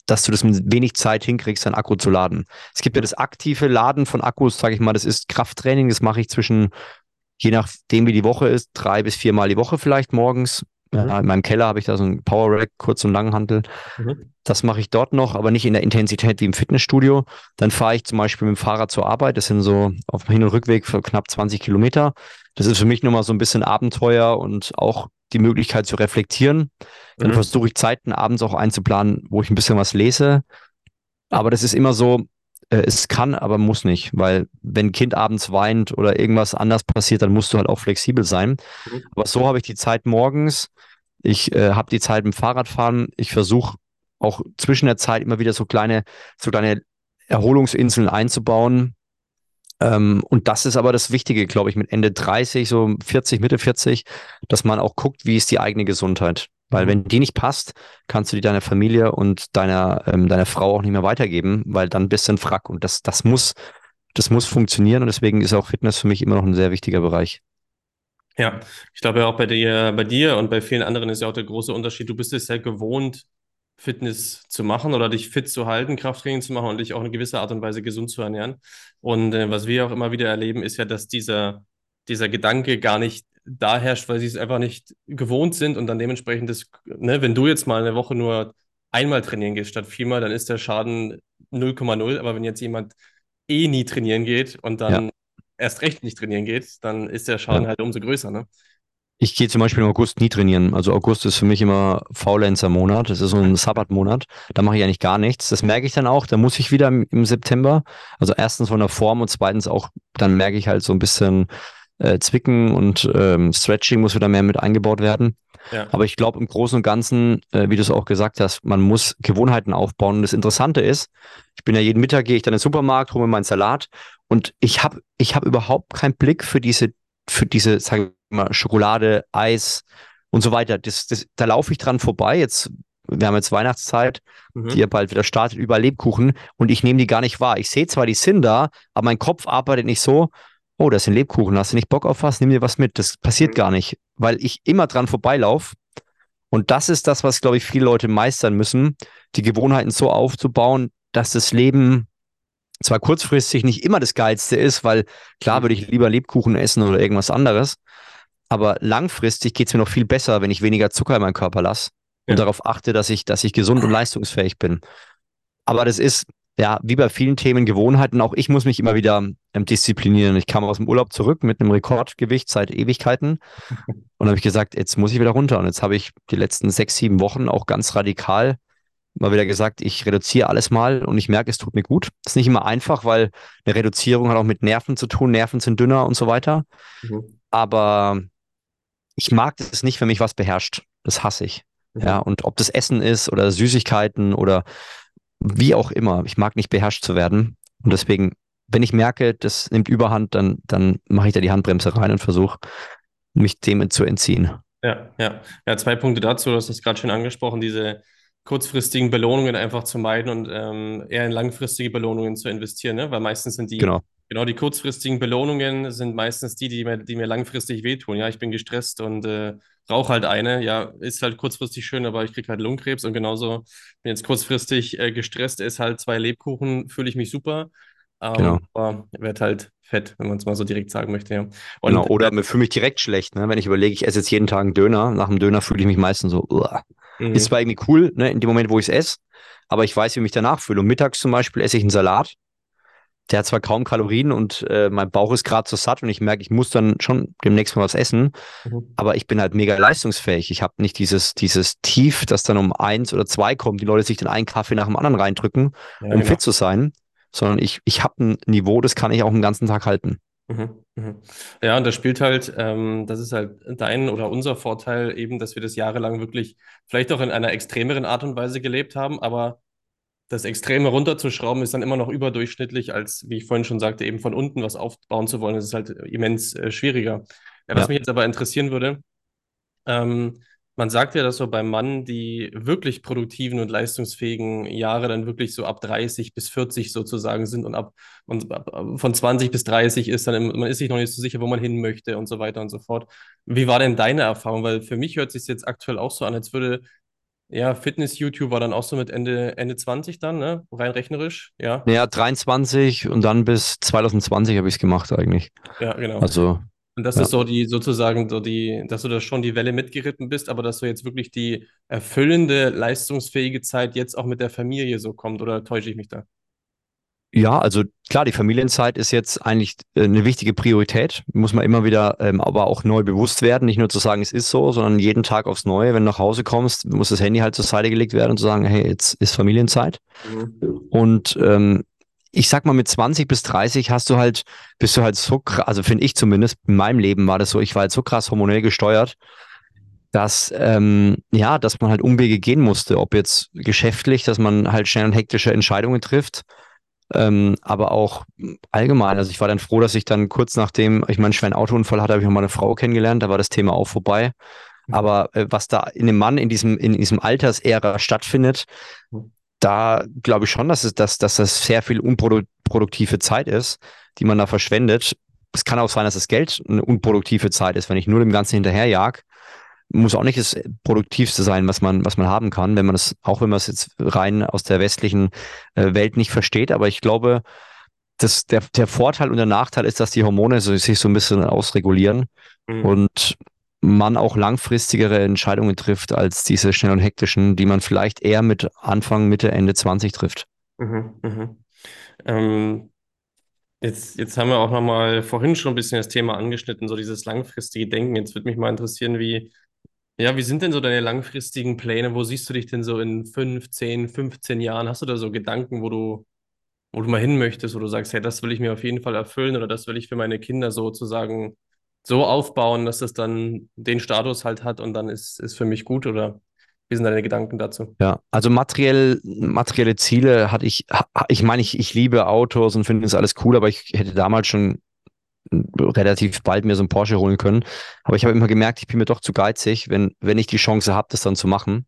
dass du das mit wenig Zeit hinkriegst, dein Akku zu laden. Es gibt ja das aktive Laden von Akkus, sage ich mal, das ist Krafttraining, das mache ich zwischen je nachdem, wie die Woche ist, drei bis viermal die Woche vielleicht morgens. Mhm. In meinem Keller habe ich da so ein Power Rack, Kurz- und Langhantel. Mhm. Das mache ich dort noch, aber nicht in der Intensität wie im Fitnessstudio. Dann fahre ich zum Beispiel mit dem Fahrrad zur Arbeit. Das sind so auf dem Hin- und Rückweg für knapp 20 Kilometer. Das ist für mich nochmal so ein bisschen Abenteuer und auch die Möglichkeit zu reflektieren. Dann mhm. versuche ich Zeiten abends auch einzuplanen, wo ich ein bisschen was lese. Aber das ist immer so, äh, es kann, aber muss nicht, weil wenn ein Kind abends weint oder irgendwas anders passiert, dann musst du halt auch flexibel sein. Mhm. Aber so habe ich die Zeit morgens, ich äh, habe die Zeit im Fahrradfahren, ich versuche auch zwischen der Zeit immer wieder so kleine, so kleine Erholungsinseln einzubauen. Ähm, und das ist aber das Wichtige, glaube ich, mit Ende 30, so 40, Mitte 40, dass man auch guckt, wie ist die eigene Gesundheit. Weil mhm. wenn die nicht passt, kannst du die deiner Familie und deiner, ähm, deiner Frau auch nicht mehr weitergeben, weil dann bist du ein Frack. Und das, das muss, das muss funktionieren und deswegen ist auch Fitness für mich immer noch ein sehr wichtiger Bereich. Ja, ich glaube ja auch bei dir, bei dir und bei vielen anderen ist ja auch der große Unterschied. Du bist es ja gewohnt, Fitness zu machen oder dich fit zu halten, Krafttraining zu machen und dich auch in gewisser Art und Weise gesund zu ernähren. Und äh, was wir auch immer wieder erleben, ist ja, dass dieser, dieser Gedanke gar nicht da herrscht, weil sie es einfach nicht gewohnt sind und dann dementsprechend das, ne, wenn du jetzt mal eine Woche nur einmal trainieren gehst statt viermal, dann ist der Schaden 0,0. Aber wenn jetzt jemand eh nie trainieren geht und dann ja erst recht nicht trainieren geht, dann ist der Schaden ja. halt umso größer, ne? Ich gehe zum Beispiel im August nie trainieren. Also August ist für mich immer Faulenzer-Monat. Das ist so ein Sabbat-Monat. Da mache ich eigentlich gar nichts. Das merke ich dann auch. Da muss ich wieder im, im, September. Also erstens von der Form und zweitens auch, dann merke ich halt so ein bisschen äh, Zwicken und ähm, Stretching muss wieder mehr mit eingebaut werden. Ja. Aber ich glaube im Großen und Ganzen, äh, wie du es auch gesagt hast, man muss Gewohnheiten aufbauen. Und das Interessante ist, ich bin ja jeden Mittag, gehe ich dann in den Supermarkt, hole mir meinen Salat und ich habe ich hab überhaupt keinen Blick für diese, für diese, sag ich mal, Schokolade, Eis und so weiter. Das, das, da laufe ich dran vorbei. Jetzt, wir haben jetzt Weihnachtszeit, mhm. die ja bald wieder startet, über Lebkuchen und ich nehme die gar nicht wahr. Ich sehe zwar, die sind da, aber mein Kopf arbeitet nicht so, oh, das sind Lebkuchen, hast du nicht Bock auf was? Nimm dir was mit. Das passiert mhm. gar nicht, weil ich immer dran vorbeilaufe. Und das ist das, was, glaube ich, viele Leute meistern müssen, die Gewohnheiten so aufzubauen, dass das Leben zwar kurzfristig nicht immer das Geilste ist, weil klar würde ich lieber Lebkuchen essen oder irgendwas anderes, aber langfristig geht es mir noch viel besser, wenn ich weniger Zucker in meinem Körper lasse ja. und darauf achte, dass ich, dass ich gesund und leistungsfähig bin. Aber das ist, ja, wie bei vielen Themen Gewohnheiten, auch ich muss mich immer wieder ähm, disziplinieren. Ich kam aus dem Urlaub zurück mit einem Rekordgewicht seit Ewigkeiten <laughs> und habe ich gesagt, jetzt muss ich wieder runter. Und jetzt habe ich die letzten sechs, sieben Wochen auch ganz radikal mal wieder gesagt, ich reduziere alles mal und ich merke, es tut mir gut. Das ist nicht immer einfach, weil eine Reduzierung hat auch mit Nerven zu tun. Nerven sind dünner und so weiter. Mhm. Aber ich mag es nicht, wenn mich was beherrscht. Das hasse ich. Mhm. Ja, und ob das Essen ist oder Süßigkeiten oder wie auch immer, ich mag nicht beherrscht zu werden. Und deswegen, wenn ich merke, das nimmt Überhand, dann, dann mache ich da die Handbremse rein und versuche, mich dem zu entziehen. Ja, ja. Ja, zwei Punkte dazu, du hast es gerade schon angesprochen, diese kurzfristigen Belohnungen einfach zu meiden und ähm, eher in langfristige Belohnungen zu investieren, ne? weil meistens sind die, genau. genau, die kurzfristigen Belohnungen sind meistens die, die mir, die mir langfristig wehtun. Ja, ich bin gestresst und äh, rauche halt eine. Ja, ist halt kurzfristig schön, aber ich kriege halt Lungenkrebs und genauso bin jetzt kurzfristig äh, gestresst, esse halt zwei Lebkuchen, fühle ich mich super. Ähm, genau. Aber werde halt fett, wenn man es mal so direkt sagen möchte. Ja. Und, genau, oder äh, fühle mich direkt schlecht, ne? wenn ich überlege, ich esse jetzt jeden Tag einen Döner. Nach dem Döner fühle ich mich meistens so, uah. Mhm. Ist zwar irgendwie cool, ne, in dem Moment, wo ich es esse, aber ich weiß, wie ich mich danach fühle. Und mittags zum Beispiel esse ich einen Salat. Der hat zwar kaum Kalorien und äh, mein Bauch ist gerade so satt und ich merke, ich muss dann schon demnächst mal was essen. Mhm. Aber ich bin halt mega leistungsfähig. Ich habe nicht dieses, dieses Tief, das dann um eins oder zwei kommt, die Leute sich dann einen Kaffee nach dem anderen reindrücken, ja, um genau. fit zu sein, sondern ich, ich habe ein Niveau, das kann ich auch den ganzen Tag halten. Mhm, mhm. Ja, und das spielt halt, ähm, das ist halt dein oder unser Vorteil eben, dass wir das jahrelang wirklich vielleicht auch in einer extremeren Art und Weise gelebt haben, aber das Extreme runterzuschrauben ist dann immer noch überdurchschnittlich, als, wie ich vorhin schon sagte, eben von unten was aufbauen zu wollen. Das ist halt immens äh, schwieriger. Ja, was ja. mich jetzt aber interessieren würde, ähm, man sagt ja, dass so beim Mann die wirklich produktiven und leistungsfähigen Jahre dann wirklich so ab 30 bis 40 sozusagen sind und ab, und ab von 20 bis 30 ist dann, man ist sich noch nicht so sicher, wo man hin möchte und so weiter und so fort. Wie war denn deine Erfahrung? Weil für mich hört sich jetzt aktuell auch so an, als würde ja, Fitness-YouTube war dann auch so mit Ende, Ende 20 dann, ne? Rein rechnerisch, ja. Ja, 23 und dann bis 2020 habe ich es gemacht eigentlich. Ja, genau. Also und das ja. ist so die sozusagen so die, dass du da schon die Welle mitgeritten bist, aber dass du jetzt wirklich die erfüllende, leistungsfähige Zeit jetzt auch mit der Familie so kommt, oder täusche ich mich da? Ja, also klar, die Familienzeit ist jetzt eigentlich äh, eine wichtige Priorität. Muss man immer wieder ähm, aber auch neu bewusst werden. Nicht nur zu sagen, es ist so, sondern jeden Tag aufs Neue, wenn du nach Hause kommst, muss das Handy halt zur Seite gelegt werden und zu sagen, hey, jetzt ist Familienzeit. Mhm. Und ähm, ich sag mal, mit 20 bis 30 hast du halt, bist du halt so krass, also finde ich zumindest, in meinem Leben war das so, ich war halt so krass hormonell gesteuert, dass, ähm, ja, dass man halt Umwege gehen musste, ob jetzt geschäftlich, dass man halt schnell und hektische Entscheidungen trifft, ähm, aber auch allgemein. Also ich war dann froh, dass ich dann kurz nachdem ich meinen schweren Autounfall hatte, habe ich noch mal eine Frau kennengelernt, da war das Thema auch vorbei. Aber äh, was da in dem Mann in diesem, in diesem Altersära stattfindet, da glaube ich schon, dass, es, dass, dass das sehr viel Unprodu unproduktive Zeit ist, die man da verschwendet. Es kann auch sein, dass das Geld eine unproduktive Zeit ist, wenn ich nur dem Ganzen hinterherjag. Muss auch nicht das Produktivste sein, was man, was man haben kann, wenn man es, auch wenn man es jetzt rein aus der westlichen äh, Welt nicht versteht. Aber ich glaube, dass der, der Vorteil und der Nachteil ist, dass die Hormone so, sich so ein bisschen ausregulieren mhm. und man auch langfristigere Entscheidungen trifft als diese schnell und hektischen, die man vielleicht eher mit Anfang, Mitte, Ende 20 trifft. Mhm, mhm. Ähm, jetzt, jetzt haben wir auch nochmal vorhin schon ein bisschen das Thema angeschnitten, so dieses langfristige Denken. Jetzt würde mich mal interessieren, wie, ja, wie sind denn so deine langfristigen Pläne? Wo siehst du dich denn so in 5, 10, 15 Jahren? Hast du da so Gedanken, wo du, wo du mal hin möchtest, wo du sagst, hey, das will ich mir auf jeden Fall erfüllen oder das will ich für meine Kinder sozusagen so aufbauen, dass es dann den Status halt hat und dann ist, ist für mich gut oder wie sind deine Gedanken dazu? Ja, also materiell, materielle Ziele hatte ich, ich meine, ich, ich liebe Autos und finde das alles cool, aber ich hätte damals schon relativ bald mir so ein Porsche holen können. Aber ich habe immer gemerkt, ich bin mir doch zu geizig, wenn, wenn ich die Chance habe, das dann zu machen.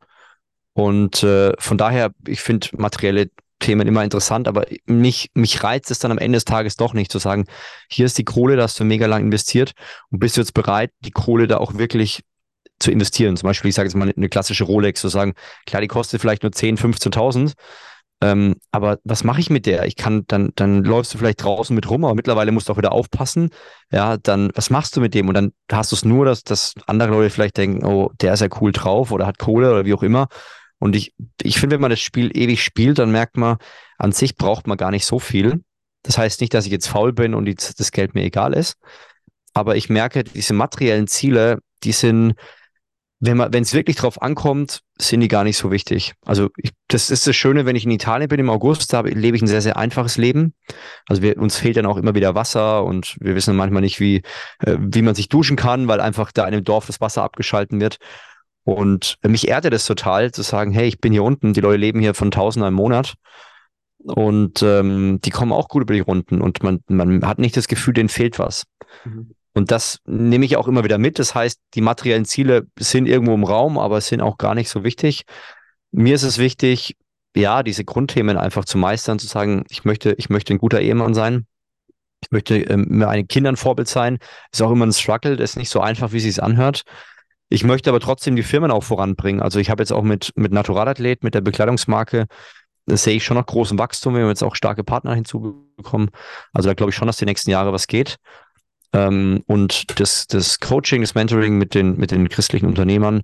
Und äh, von daher, ich finde materielle Themen immer interessant, aber mich, mich reizt es dann am Ende des Tages doch nicht zu sagen, hier ist die Kohle, da hast du mega lang investiert und bist du jetzt bereit, die Kohle da auch wirklich zu investieren. Zum Beispiel, ich sage jetzt mal eine klassische Rolex, zu sagen, klar, die kostet vielleicht nur 10, 15.000, ähm, aber was mache ich mit der? Ich kann, dann, dann läufst du vielleicht draußen mit rum, aber mittlerweile musst du auch wieder aufpassen. Ja, dann, was machst du mit dem? Und dann hast du es nur, dass, dass andere Leute vielleicht denken, oh, der ist ja cool drauf oder hat Kohle oder wie auch immer. Und ich, ich finde, wenn man das Spiel ewig spielt, dann merkt man, an sich braucht man gar nicht so viel. Das heißt nicht, dass ich jetzt faul bin und die, das Geld mir egal ist. Aber ich merke, diese materiellen Ziele, die sind, wenn es wirklich drauf ankommt, sind die gar nicht so wichtig. Also ich, das ist das Schöne, wenn ich in Italien bin im August, da lebe ich ein sehr, sehr einfaches Leben. Also wir, uns fehlt dann auch immer wieder Wasser und wir wissen manchmal nicht, wie, äh, wie man sich duschen kann, weil einfach da in dem Dorf das Wasser abgeschalten wird. Und mich ehrte das total, zu sagen, hey, ich bin hier unten, die Leute leben hier von Tausender im Monat und ähm, die kommen auch gut über die Runden und man, man hat nicht das Gefühl, denen fehlt was. Mhm. Und das nehme ich auch immer wieder mit. Das heißt, die materiellen Ziele sind irgendwo im Raum, aber sind auch gar nicht so wichtig. Mir ist es wichtig, ja, diese Grundthemen einfach zu meistern, zu sagen, ich möchte, ich möchte ein guter Ehemann sein. Ich möchte ähm, meinen Kindern Vorbild sein. Ist auch immer ein Struggle, das ist nicht so einfach, wie es sich anhört. Ich möchte aber trotzdem die Firmen auch voranbringen. Also ich habe jetzt auch mit, mit Naturalathlet, mit der Bekleidungsmarke, das sehe ich schon noch großen Wachstum. Wir haben jetzt auch starke Partner hinzubekommen. Also da glaube ich schon, dass die nächsten Jahre was geht. Ähm, und das, das Coaching, das Mentoring mit den, mit den christlichen Unternehmern,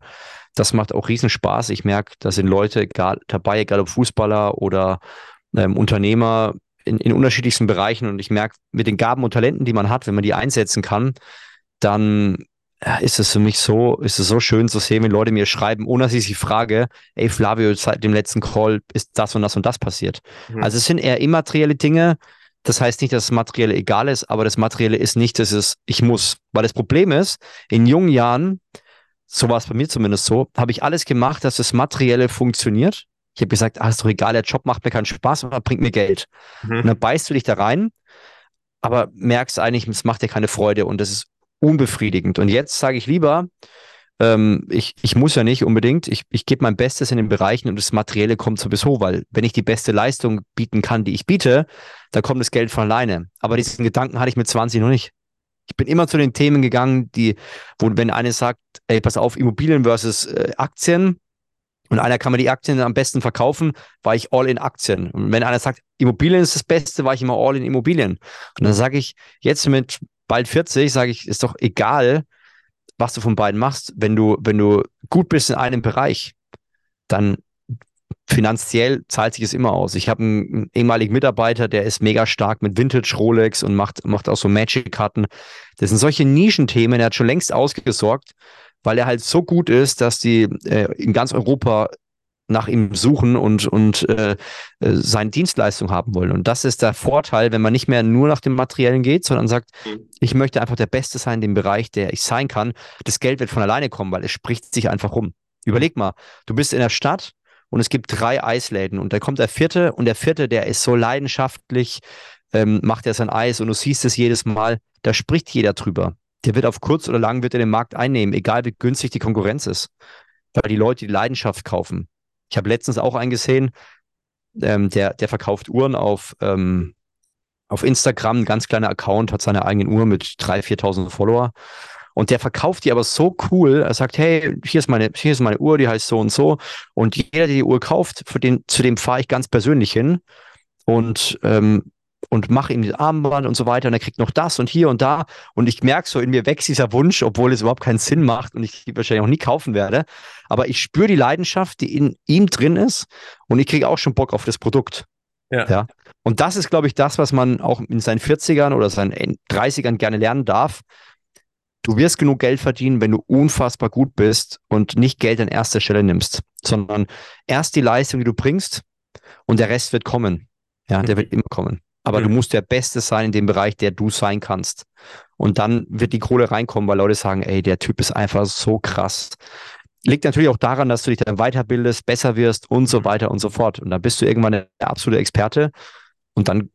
das macht auch riesen Spaß. Ich merke, da sind Leute egal, dabei, egal ob Fußballer oder ähm, Unternehmer in, in unterschiedlichsten Bereichen. Und ich merke, mit den Gaben und Talenten, die man hat, wenn man die einsetzen kann, dann ist es für mich so, ist es so schön zu sehen, wenn Leute mir schreiben, ohne dass ich sie frage, ey Flavio, seit dem letzten Call ist das und das und das passiert. Mhm. Also es sind eher immaterielle Dinge. Das heißt nicht, dass das Materielle egal ist, aber das Materielle ist nicht, dass es ich muss. Weil das Problem ist, in jungen Jahren, so war es bei mir zumindest so, habe ich alles gemacht, dass das Materielle funktioniert. Ich habe gesagt, ah, ist doch egal, der Job macht mir keinen Spaß, aber bringt mir Geld. Mhm. Und dann beißt du dich da rein, aber merkst eigentlich, es macht dir keine Freude und das ist unbefriedigend. Und jetzt sage ich lieber, ähm, ich, ich muss ja nicht unbedingt, ich, ich gebe mein Bestes in den Bereichen und das Materielle kommt sowieso, weil wenn ich die beste Leistung bieten kann, die ich biete, dann kommt das Geld von alleine. Aber diesen Gedanken hatte ich mit 20 noch nicht. Ich bin immer zu den Themen gegangen, die, wo, wenn einer sagt, ey, pass auf, Immobilien versus äh, Aktien, und einer kann mir die Aktien am besten verkaufen, war ich all in Aktien. Und wenn einer sagt, Immobilien ist das Beste, war ich immer all in Immobilien. Und dann sage ich, jetzt mit bald 40, sage ich, ist doch egal, was du von beiden machst. Wenn du, wenn du gut bist in einem Bereich, dann finanziell zahlt sich es immer aus. Ich habe einen, ehemaligen Mitarbeiter, der ist mega stark mit Vintage Rolex und macht, macht auch so Magic-Karten. Das sind solche Nischenthemen, er hat schon längst ausgesorgt, weil er halt so gut ist, dass die äh, in ganz Europa nach ihm suchen und, und äh, äh, seine Dienstleistung haben wollen. Und das ist der Vorteil, wenn man nicht mehr nur nach dem Materiellen geht, sondern sagt, mhm. ich möchte einfach der Beste sein in dem Bereich, der ich sein kann. Das Geld wird von alleine kommen, weil es spricht sich einfach rum. Überleg mal, du bist in der Stadt und es gibt drei Eisläden und da kommt der vierte und der vierte, der ist so leidenschaftlich, ähm, macht er sein Eis und du siehst es jedes Mal, da spricht jeder drüber. Der wird auf kurz oder lang wird er den Markt einnehmen, egal wie günstig die Konkurrenz ist. Weil die Leute die Leidenschaft kaufen. Ich habe letztens auch einen gesehen, ähm, der, der verkauft Uhren auf, ähm, auf Instagram, ein ganz kleiner Account, hat seine eigene Uhr mit 3.000, 4.000 Follower. Und der verkauft die aber so cool. Er sagt, hey, hier ist meine, hier ist meine Uhr, die heißt so und so. Und jeder, der die Uhr kauft, für den, zu dem fahre ich ganz persönlich hin und, ähm, und mache ihm das Armband und so weiter. Und er kriegt noch das und hier und da. Und ich merke so, in mir wächst dieser Wunsch, obwohl es überhaupt keinen Sinn macht und ich wahrscheinlich auch nie kaufen werde. Aber ich spüre die Leidenschaft, die in ihm drin ist. Und ich kriege auch schon Bock auf das Produkt. Ja. ja. Und das ist, glaube ich, das, was man auch in seinen 40ern oder seinen 30ern gerne lernen darf. Du wirst genug Geld verdienen, wenn du unfassbar gut bist und nicht Geld an erster Stelle nimmst, sondern erst die Leistung, die du bringst und der Rest wird kommen. Ja, der wird immer kommen. Aber mhm. du musst der Beste sein in dem Bereich, der du sein kannst. Und dann wird die Kohle reinkommen, weil Leute sagen, ey, der Typ ist einfach so krass. Liegt natürlich auch daran, dass du dich dann weiterbildest, besser wirst und so weiter und so fort. Und dann bist du irgendwann der absolute Experte und dann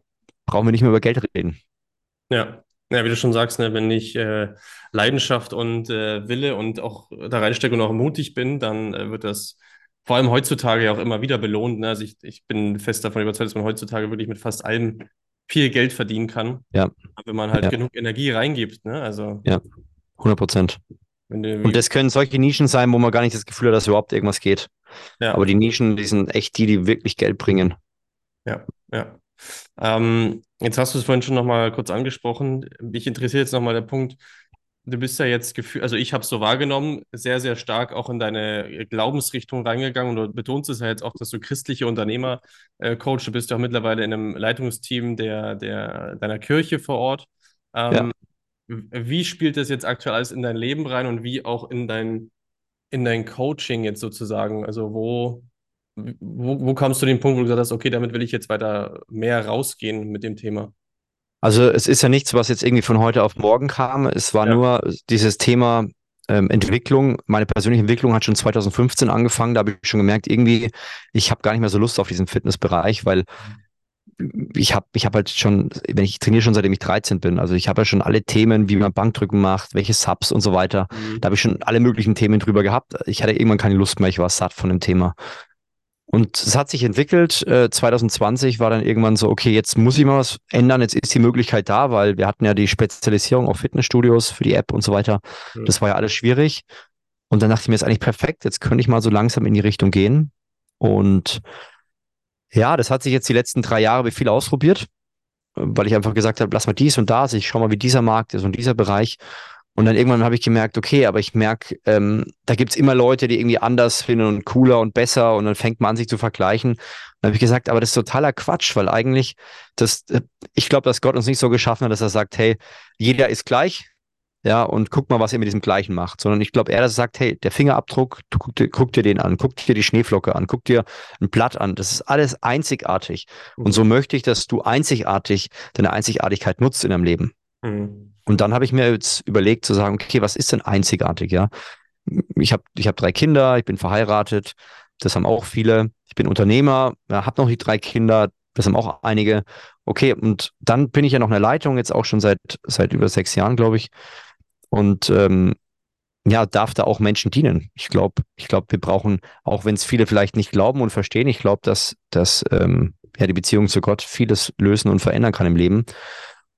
brauchen wir nicht mehr über Geld reden. Ja, ja, wie du schon sagst, ne, wenn ich äh, Leidenschaft und äh, Wille und auch da reinstecke und auch mutig bin, dann äh, wird das vor allem heutzutage ja auch immer wieder belohnt. Ne? Also ich, ich bin fest davon überzeugt, dass man heutzutage wirklich mit fast allem viel Geld verdienen kann. Ja. Wenn man halt ja. genug Energie reingibt. Ne? Also, ja, 100 Prozent. Und das können solche Nischen sein, wo man gar nicht das Gefühl hat, dass überhaupt irgendwas geht. Ja. Aber die Nischen, die sind echt die, die wirklich Geld bringen. Ja, ja. Ähm, jetzt hast du es vorhin schon nochmal kurz angesprochen. Mich interessiert jetzt nochmal der Punkt, du bist ja jetzt gefühlt, also ich habe es so wahrgenommen, sehr, sehr stark auch in deine Glaubensrichtung reingegangen und du betonst es ja jetzt auch, dass du christliche Unternehmer äh, coach. Du bist ja auch mittlerweile in einem Leitungsteam der, der, deiner Kirche vor Ort. Ähm, ja. Wie spielt das jetzt aktuell alles in dein Leben rein und wie auch in dein, in dein Coaching jetzt sozusagen? Also wo, wo, wo kamst du zu dem Punkt, wo du gesagt hast, okay, damit will ich jetzt weiter mehr rausgehen mit dem Thema? Also es ist ja nichts, was jetzt irgendwie von heute auf morgen kam. Es war ja. nur dieses Thema ähm, Entwicklung. Meine persönliche Entwicklung hat schon 2015 angefangen. Da habe ich schon gemerkt, irgendwie, ich habe gar nicht mehr so Lust auf diesen Fitnessbereich, weil ich habe ich hab halt schon, wenn ich trainiere schon seitdem ich 13 bin, also ich habe ja schon alle Themen, wie man Bankdrücken macht, welche Subs und so weiter. Mhm. Da habe ich schon alle möglichen Themen drüber gehabt. Ich hatte irgendwann keine Lust mehr, ich war satt von dem Thema. Und es hat sich entwickelt. Äh, 2020 war dann irgendwann so, okay, jetzt muss ich mal was ändern. Jetzt ist die Möglichkeit da, weil wir hatten ja die Spezialisierung auf Fitnessstudios für die App und so weiter. Mhm. Das war ja alles schwierig. Und dann dachte ich mir, ist eigentlich perfekt. Jetzt könnte ich mal so langsam in die Richtung gehen. Und ja, das hat sich jetzt die letzten drei Jahre wie viel ausprobiert, weil ich einfach gesagt habe, lass mal dies und das. Ich schau mal, wie dieser Markt ist und dieser Bereich. Und dann irgendwann habe ich gemerkt, okay, aber ich merke, ähm, da gibt es immer Leute, die irgendwie anders finden und cooler und besser und dann fängt man an, sich zu vergleichen. Dann habe ich gesagt, aber das ist totaler Quatsch, weil eigentlich, das, äh, ich glaube, dass Gott uns nicht so geschaffen hat, dass er sagt, hey, jeder ist gleich, ja, und guck mal, was er mit diesem Gleichen macht. Sondern ich glaube, er dass er sagt, hey, der Fingerabdruck, du, guck, dir, guck dir den an, guck dir die Schneeflocke an, guck dir ein Blatt an. Das ist alles einzigartig. Und so möchte ich, dass du einzigartig deine Einzigartigkeit nutzt in deinem Leben. Mhm. Und dann habe ich mir jetzt überlegt zu sagen, okay, was ist denn einzigartig, ja? Ich habe ich hab drei Kinder, ich bin verheiratet, das haben auch viele. Ich bin Unternehmer, ja, habe noch die drei Kinder, das haben auch einige. Okay, und dann bin ich ja noch in der Leitung, jetzt auch schon seit, seit über sechs Jahren, glaube ich. Und ähm, ja, darf da auch Menschen dienen. Ich glaube, ich glaube, wir brauchen, auch wenn es viele vielleicht nicht glauben und verstehen, ich glaube, dass, dass ähm, ja, die Beziehung zu Gott vieles lösen und verändern kann im Leben.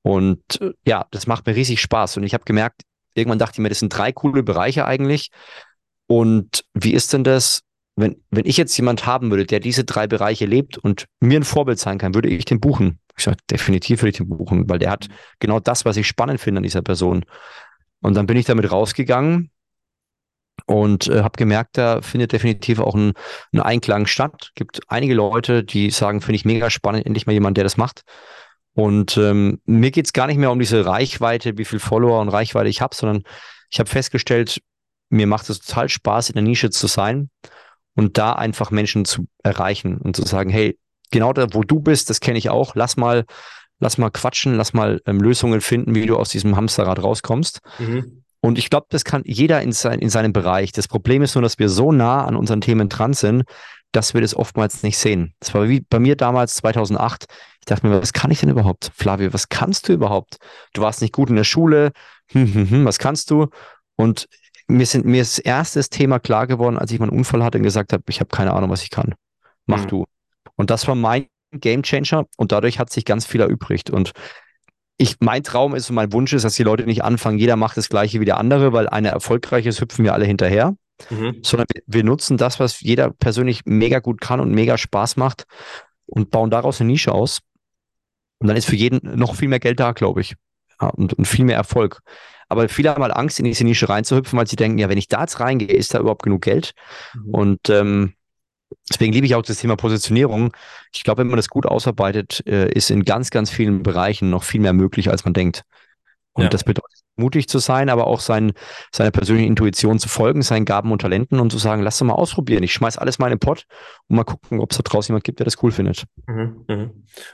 Und äh, ja, das macht mir riesig Spaß. Und ich habe gemerkt, irgendwann dachte ich mir, das sind drei coole Bereiche eigentlich. Und wie ist denn das, wenn, wenn ich jetzt jemand haben würde, der diese drei Bereiche lebt und mir ein Vorbild sein kann, würde ich den buchen? Ich sage, definitiv würde ich den buchen, weil der hat genau das, was ich spannend finde an dieser Person. Und dann bin ich damit rausgegangen und äh, habe gemerkt, da findet definitiv auch ein, ein Einklang statt. Gibt einige Leute, die sagen, finde ich mega spannend, endlich mal jemand, der das macht. Und ähm, mir geht's gar nicht mehr um diese Reichweite, wie viel Follower und Reichweite ich habe, sondern ich habe festgestellt, mir macht es total Spaß, in der Nische zu sein und da einfach Menschen zu erreichen und zu sagen, hey, genau da, wo du bist, das kenne ich auch, lass mal, lass mal quatschen, lass mal ähm, Lösungen finden, wie du aus diesem Hamsterrad rauskommst. Mhm. Und ich glaube, das kann jeder in, sein, in seinem Bereich. Das Problem ist nur, dass wir so nah an unseren Themen dran sind, dass wir das oftmals nicht sehen. Das war wie bei mir damals 2008. Ich dachte mir, was kann ich denn überhaupt? Flavio, was kannst du überhaupt? Du warst nicht gut in der Schule. Hm, hm, hm, was kannst du? Und mir, sind, mir ist erstes Thema klar geworden, als ich meinen Unfall hatte und gesagt habe, ich habe keine Ahnung, was ich kann. Mach mhm. du. Und das war mein Game Changer und dadurch hat sich ganz viel erübrigt. Und ich, mein Traum ist und mein Wunsch ist, dass die Leute nicht anfangen, jeder macht das Gleiche wie der andere, weil einer erfolgreich ist, hüpfen wir alle hinterher. Mhm. Sondern wir, wir nutzen das, was jeder persönlich mega gut kann und mega Spaß macht und bauen daraus eine Nische aus. Und dann ist für jeden noch viel mehr Geld da, glaube ich. Ja, und, und viel mehr Erfolg. Aber viele haben halt Angst, in diese Nische reinzuhüpfen, weil sie denken, ja, wenn ich da jetzt reingehe, ist da überhaupt genug Geld? Mhm. Und ähm, deswegen liebe ich auch das Thema Positionierung. Ich glaube, wenn man das gut ausarbeitet, äh, ist in ganz, ganz vielen Bereichen noch viel mehr möglich, als man denkt. Und ja. das bedeutet, mutig zu sein, aber auch sein, seiner persönlichen Intuition zu folgen, seinen Gaben und Talenten und zu sagen, lass doch mal ausprobieren. Ich schmeiß alles mal in den Pott und mal gucken, ob es da draußen jemand gibt, der das cool findet. Mhm, mh.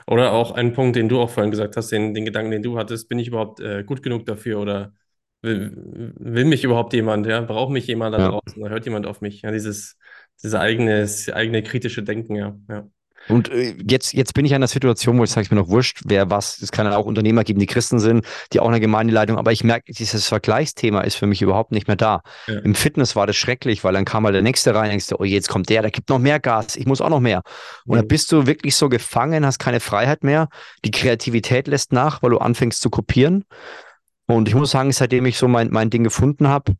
Oder auch ein Punkt, den du auch vorhin gesagt hast, den, den Gedanken, den du hattest, bin ich überhaupt äh, gut genug dafür oder will, will mich überhaupt jemand, ja, braucht mich jemand da ja. draußen, hört jemand auf mich, ja, dieses, dieses eigene, eigene kritische Denken, ja, ja. Und äh, jetzt, jetzt bin ich in einer Situation, wo ich sage, es mir noch wurscht, wer was. Es kann ja auch Unternehmer geben, die Christen sind, die auch eine Gemeindeleitung, aber ich merke, dieses Vergleichsthema ist für mich überhaupt nicht mehr da. Ja. Im Fitness war das schrecklich, weil dann kam mal der nächste rein, denkst du, oh, jetzt kommt der, der gibt noch mehr Gas, ich muss auch noch mehr. Und mhm. dann bist du wirklich so gefangen, hast keine Freiheit mehr. Die Kreativität lässt nach, weil du anfängst zu kopieren. Und ich muss sagen, seitdem ich so mein, mein Ding gefunden habe,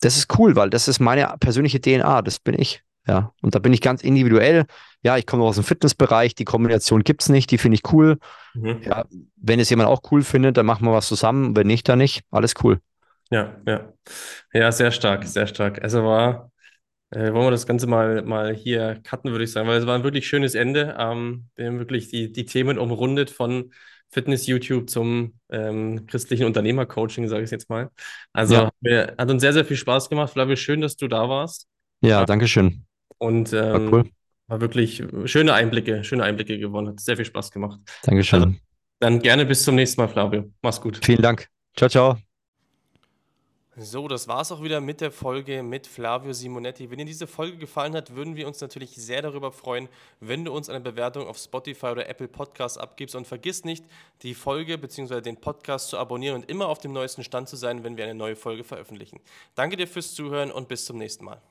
das ist cool, weil das ist meine persönliche DNA, das bin ich. Ja, und da bin ich ganz individuell. Ja, ich komme aus dem Fitnessbereich, die Kombination gibt es nicht, die finde ich cool. Mhm. Ja, wenn es jemand auch cool findet, dann machen wir was zusammen. Wenn nicht, dann nicht. Alles cool. Ja, ja. Ja, sehr stark, sehr stark. Also war, äh, wollen wir das Ganze mal, mal hier cutten, würde ich sagen, weil es war ein wirklich schönes Ende. Ähm, wir haben wirklich die, die Themen umrundet von Fitness-YouTube zum ähm, christlichen Unternehmercoaching, sage ich jetzt mal. Also ja. wir, hat uns sehr, sehr viel Spaß gemacht. Flavio, schön, dass du da warst. Ja, danke schön. Und ähm, war, cool. war wirklich schöne Einblicke, schöne Einblicke gewonnen. Hat sehr viel Spaß gemacht. Dankeschön. Also, dann gerne bis zum nächsten Mal, Flavio. Mach's gut. Vielen Dank. Ciao, ciao. So, das war es auch wieder mit der Folge mit Flavio Simonetti. Wenn dir diese Folge gefallen hat, würden wir uns natürlich sehr darüber freuen, wenn du uns eine Bewertung auf Spotify oder Apple Podcasts abgibst. Und vergiss nicht, die Folge bzw. den Podcast zu abonnieren und immer auf dem neuesten Stand zu sein, wenn wir eine neue Folge veröffentlichen. Danke dir fürs Zuhören und bis zum nächsten Mal.